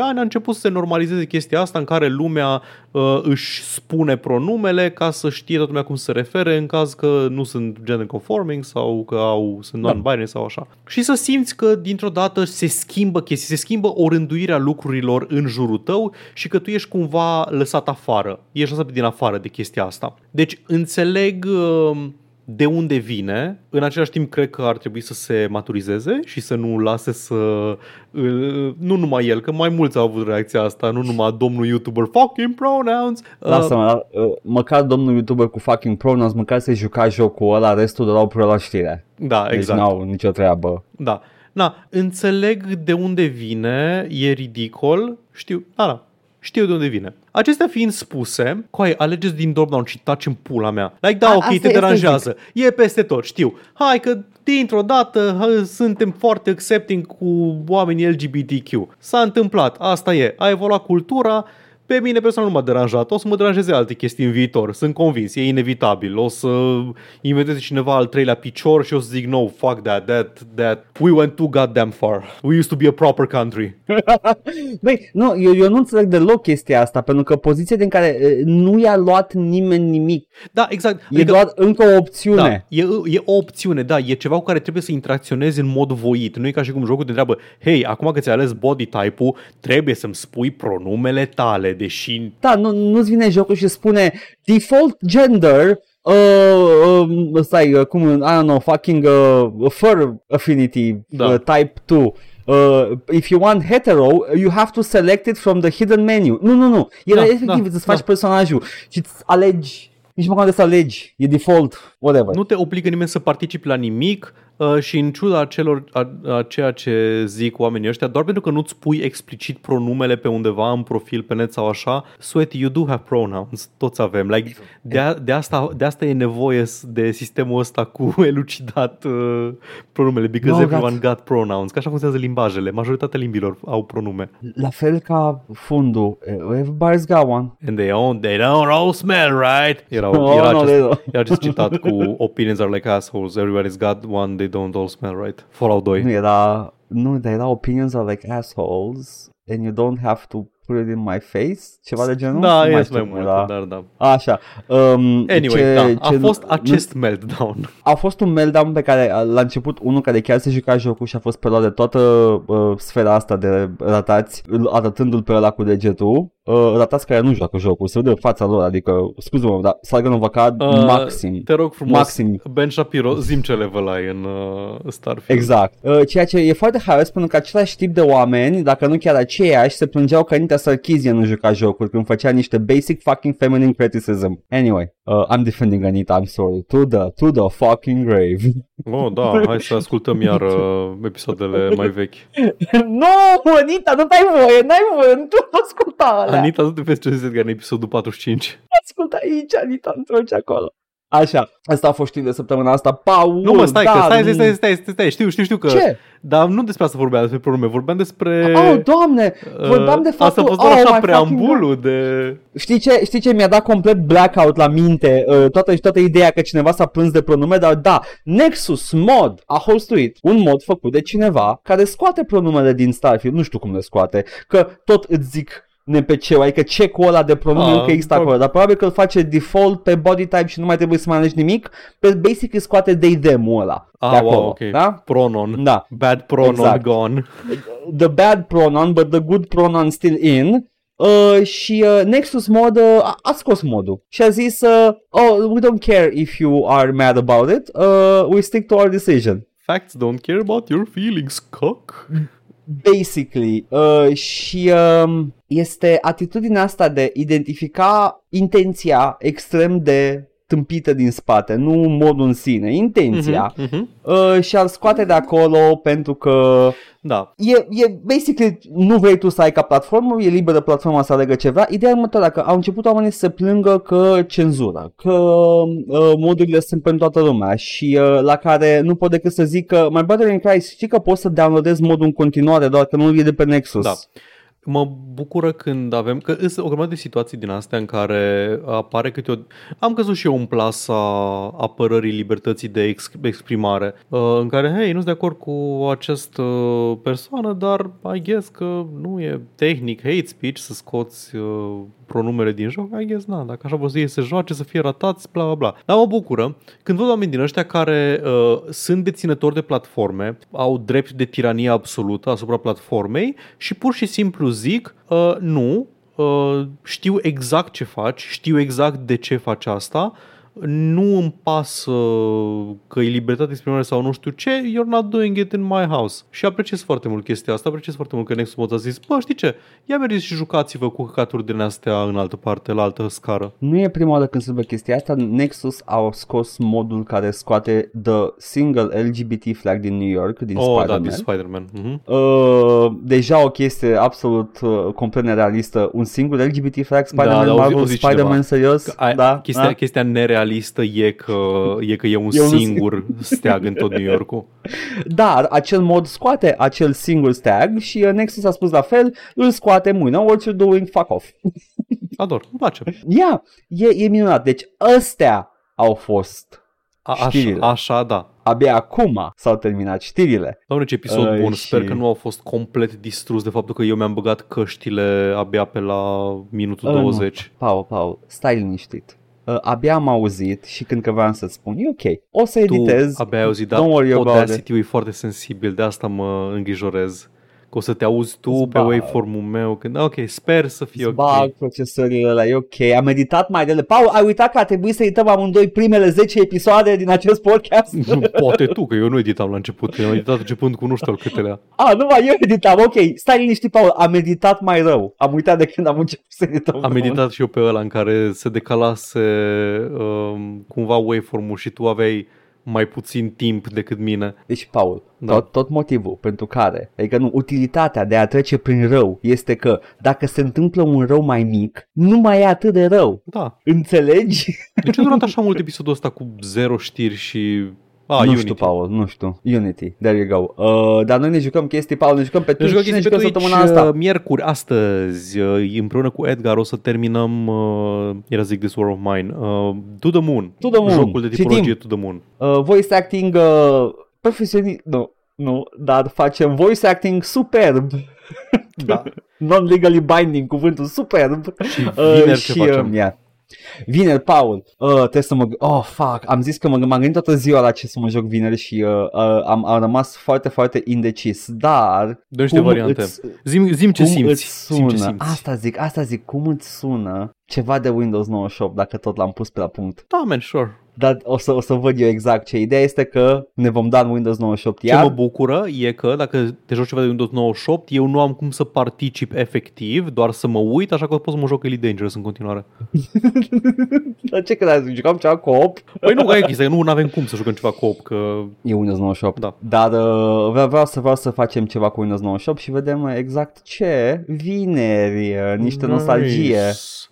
ani, a început să se normalizeze chestia asta în care lumea uh, își spune pronumele ca să știe toată lumea cum să se refere în caz că nu sunt gender conforming sau că au, sunt da. non-binary da. sau așa. Și să simți că dintr-o dată se schimbă chestii, se schimbă o rânduire a lucrurilor în jurul tău și că tu ești cumva lăsat afară. Ești lăsat din afară de chestia asta. Deci înțeleg... Uh, de unde vine, în același timp cred că ar trebui să se maturizeze și să nu lase să... Nu numai el, că mai mulți au avut reacția asta, nu numai domnul YouTuber fucking pronouns. Lasă-mă, uh, măcar domnul YouTuber cu fucking pronouns, măcar să-i juca jocul ăla, restul de la o la știre. Da, deci exact. n-au nicio treabă. Da. Na, înțeleg de unde vine, e ridicol, știu, da, da, știu de unde vine. Acestea fiind spuse, coai, alegeți din drop-down și taci în pula mea. Like, da, A, ok, te deranjează. E peste tot, știu. Hai că dintr-o dată suntem foarte accepting cu oamenii LGBTQ. S-a întâmplat, asta e. A evoluat cultura, pe mine personal nu m-a deranjat, o să mă deranjeze alte chestii în viitor, sunt convins, e inevitabil. O să inventeze cineva al treilea picior și o să zic, no, fuck that, that, that, we went too goddamn far. We used to be a proper country. *laughs* Băi, nu, eu, eu nu înțeleg deloc chestia asta, pentru că poziția din care nu i-a luat nimeni nimic. Da, exact. E adică, doar încă o opțiune. Da, e, e o opțiune, da, e ceva cu care trebuie să interacționezi în mod voit. Nu e ca și cum jocul te întreabă, hei, acum că ți-ai ales body type-ul, trebuie să-mi spui pronumele tale deși... Da, nu, nu-ți vine jocul și spune default gender Uh, uh, stai, uh, cum, I don't know, fucking uh, fur affinity da. uh, type 2. Uh, if you want hetero, you have to select it from the hidden menu. Nu, nu, nu. Era da, efectiv, da, îți faci da. personajul și îți alegi, nici măcar de să alegi, e default, whatever. Nu te obligă nimeni să participi la nimic, Uh, și în ciuda celor, a, a ceea ce zic oamenii ăștia, doar pentru că nu-ți pui explicit pronumele pe undeva în profil, pe net sau așa, sweaty, you do have pronouns, toți avem. Like, de, a, de, asta, de asta e nevoie de sistemul ăsta cu *laughs* elucidat uh, pronumele, because no, everyone got. got pronouns, că așa funcționează limbajele, majoritatea limbilor au pronume. La fel ca fundul, everybody's got one. And they, don't, they don't all smell right. Era, oh, era, no, acest, era acest citat cu opinions are like assholes, everybody's got one, they don't all smell right. Fallout 2. Nu era, nu, dar era opinions are like assholes and you don't have to put it in my face, ceva de genul? Da, e mai mult, da. dar da. Așa. Um, anyway, ce, da, a ce, fost acest nu, meltdown. A fost un meltdown pe care la început unul care chiar se juca jocul și a fost pe de toată uh, sfera asta de ratați, arătându-l pe ăla cu degetul uh, ratați care nu joacă jocul, se vede fața lor, adică, scuze-mă, dar Sargon of Akkad, uh, maxim. Te rog frumos, maxim. Ben Shapiro, zim ce level ai în uh, Starfield. Exact. Uh, ceea ce e foarte haios, pentru că același tip de oameni, dacă nu chiar aceiași, se plângeau că Anita Sarkeesian nu juca jocul când făcea niște basic fucking feminine criticism. Anyway, uh, I'm defending Anita, I'm sorry. To the, to the fucking grave. *laughs* Oh, da, hai să ascultăm iar uh, episoadele mai vechi. *laughs* nu, Anita, nu ai voie, n-ai voie, nu asculta alea. Anita, nu te vezi ce zice în episodul 45. Ascultă aici, Anita, întorci acolo. Așa, asta a fost știri de săptămâna asta. Paul, Nu mă, stai, da, că, stai, stai, stai, stai, stai, stai, știu, știu, știu că... Ce? Dar nu despre asta vorbeam, despre pronume, vorbeam despre... Oh, doamne, vorbeam de faptul... Asta a fost doar oh, așa preambulul de... Știi ce, știi ce mi-a dat complet blackout la minte uh, toată, toată ideea că cineva s-a plâns de pronume, dar da, Nexus Mod a hostuit un mod făcut de cineva care scoate pronumele din Starfield, nu știu cum le scoate, că tot îți zic NPC-ul, adică check-ul ăla de pronume ah, încă există acolo, dar probabil că îl face default pe body type și nu mai trebuie să mai alegi nimic, pe basic îi scoate they them ăla. Ah, de acolo, wow, ok. Da? Pronon. Da. Bad pronon exact. gone. The bad pronon, but the good pronon still in. Uh, și uh, Nexus Mod uh, a, a scos modul și a zis uh, Oh, we don't care if you are mad about it, uh, we stick to our decision. Facts don't care about your feelings, cock. Basically. Uh, și um, este atitudinea asta de identifica intenția extrem de tâmpită din spate, nu modul în sine, intenția. Mhm, mhm. Uh, și ar scoate de acolo pentru că Da. e, e basically nu vrei tu să ai ca platformă, e liberă platforma să alegă ce vrea. Ideea e următoarea, că au început oamenii să se plângă că cenzură, că uh, modurile sunt pentru toată lumea și uh, la care nu pot decât să zic că My Brother in Christ, știi că poți să downloadezi modul în continuare, doar că nu e de pe Nexus. Da. Mă bucură când avem, că sunt o grămadă de situații din astea în care apare câte o... Am căzut și eu în plasa apărării libertății de ex- exprimare, uh, în care, hei, nu sunt de acord cu această persoană, dar I guess că nu e tehnic hate speech să scoți uh, pronumere din joc, I guess, na, dacă așa vor să ei se joace, să fie ratați, bla bla bla. Dar mă bucură când văd oameni din ăștia care uh, sunt deținători de platforme, au drept de tiranie absolută asupra platformei și pur și simplu zic, uh, nu, uh, știu exact ce faci, știu exact de ce faci asta, nu îmi pasă că e libertate de exprimare sau nu știu ce, you're not doing it in my house. Și apreciez foarte mult chestia asta, apreciez foarte mult că Nexus Mods a zis, bă, știi ce, ia mergeți și jucați-vă cu căcaturi din astea în altă parte, la altă scară. Nu e prima oară când se întâmplă chestia asta. Nexus au scos modul care scoate the single LGBT flag din New York, din oh, da, Spider-Man. din Spider-Man. Mhm. Uh, deja o chestie absolut uh, complet nerealistă. Un singur LGBT flag, Spider-Man, da, o zi- Marvel, o zi Spider-Man cineva. serios? Ai, da, chestia, da. chestia nerealistă e că e, că e un *laughs* E un singur *laughs* steag în tot New York-ul. Dar acel mod scoate acel single stag și uh, Nexus a spus la fel, îl scoate mâine. What you doing? Fuck off. *laughs* Ador, îmi place. Ia, e, e minunat. Deci ăstea au fost. A, așa, Știrile. așa, da. Abia acum s-au terminat știrile. Doamne, ce episod Uh, bun. și- Sper că nu au fost complet distrus de faptul că eu mi-am băgat căștile abia pe la minutul Uh, nu. 20. Paul, Paul, stai liniștit. Uh, abia am auzit și când că vreau să-ți spun, e ok. O să Tu editez. abia ai auzit, Don't worry dar about Audacity-ul e foarte sensibil, de asta mă îngrijorez. Că o să te auzi tu Îți pe bag. waveform-ul meu. Când, ok, sper să fie Îți ok. bag procesorile ăla, e ok. Am editat mai dele. Paul, ai uitat că a trebuit să edităm amândoi primele 10 episoade din acest podcast? Poate tu, că eu nu editam la început. Eu am editat începând cu nu știu al câtelea. A, nu mai eu editam, ok. Stai liniștit, Paul, am editat mai rău. Am uitat de când am început să edităm. Am editat și eu pe ăla în care se decalase um, cumva waveform-ul și tu aveai mai puțin timp decât mine. Deci, Paul, Da. tot, tot motivul pentru care, adică nu, utilitatea de a trece prin rău este că dacă se întâmplă un rău mai mic, nu mai e atât de rău. Da. Înțelegi? De ce a durat așa *laughs* mult episodul ăsta cu zero știri și... A, nu Unity. știu, Paul, nu știu. Unity, there you go. Uh, dar noi ne jucăm chestii, Paul, ne jucăm pe Ne Twitch, jucăm și ne chestii pe jucăm Twitch săptămâna asta. uh, miercuri, astăzi, uh, împreună cu Edgar o să terminăm, uh, era zic This War of Mine, uh, To the Moon. To the Moon. Jocul de tipologie Citim. To the Moon. Uh, voice acting uh, profesionist, nu, nu, dar facem voice acting superb. Da. *laughs* Non-legally binding, cuvântul superb. Și vineri ce și, facem? Uh, yeah. Vineri, Paul, uh, trebuie să mă... g- Oh, fuck, am zis că mă, m-am gândit toată ziua la ce să mă joc vineri și uh, uh, am, am rămas foarte, foarte indecis, dar... Dă niște variante. Îți, Zim, zim ce cum simți. îți sună? Zim ce simți. Asta zic, asta zic, cum îți sună ceva de Windows 98 dacă tot l-am pus pe la punct. Da, man, sure. Dar o să, o să văd eu exact ce. Ideea este că ne vom da în Windows 98 Ce iar. mă bucură e că dacă te joci ceva de Windows 98, eu nu am cum să particip efectiv, doar să mă uit, așa că pot să mă joc Elite Dangerous în continuare. *laughs* Dar ce credeți? Jucam ceva co-op? Păi nu, e chestia, nu avem cum să jucăm ceva co-op, că E Windows 98. Da. Dar uh, vreau, vreau, să, vreau să facem ceva cu Windows 98 și vedem uh, exact ce vineri, uh, niște nostalgie.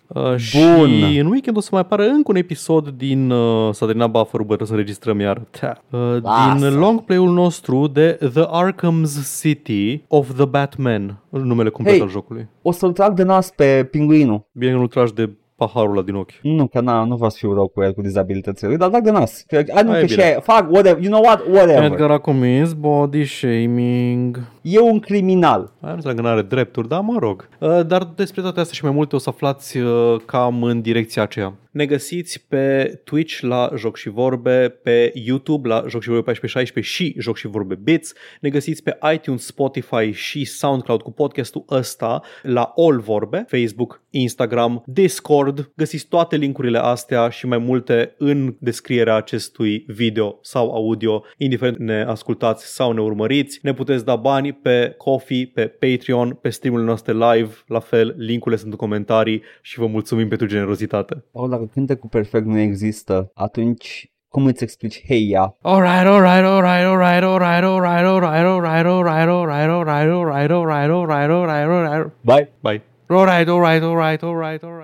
Uh, și Bun. în weekend o să mai apară încă un episod din uh, s-a terminat buffer-ul, bă, trebuie să înregistrăm iar. Ta. Uh, Lasă. din long play-ul nostru de The Arkham's City of the Batman, numele complet Hey. al jocului. O să-l trag de nas pe pinguinul. Bine că nu tragi de paharul ăla din ochi. Nu, că na, nu vreau să fiu rău cu el cu dizabilitățile lui, dar trag de nas. Că, a, nu, Aia e că și bine. aia, fac, whatever, you know what, whatever. Edgar a comis body shaming. E un criminal. Aia nu înseamnă că nu are drepturi, dar mă rog. Uh, Dar despre toate astea și mai multe o să aflați uh, cam în direcția aceea. Ne găsiți pe Twitch la Joc și Vorbe, pe YouTube la Joc și Vorbe 1416 și Joc și Vorbe Bits. Ne găsiți pe iTunes, Spotify și SoundCloud cu podcastul ăsta la All Vorbe, Facebook, Instagram, Discord Discord. Găsiți toate linkurile astea și mai multe în descrierea acestui video sau audio, indiferent ne ascultați sau ne urmăriți. Ne puteți da bani pe Coffee, pe Patreon, pe streamurile noastre live, la fel, linkurile sunt în comentarii și vă mulțumim pentru generozitate. Oh, dacă cântecul perfect nu există, atunci cum îți explici heia? Alright, alright, alright, alright, alright, alright, alright, alright, alright, alright, alright, alright, alright, alright, alright, alright, Bye! Bye. Alright, alright, alright, alright, alright.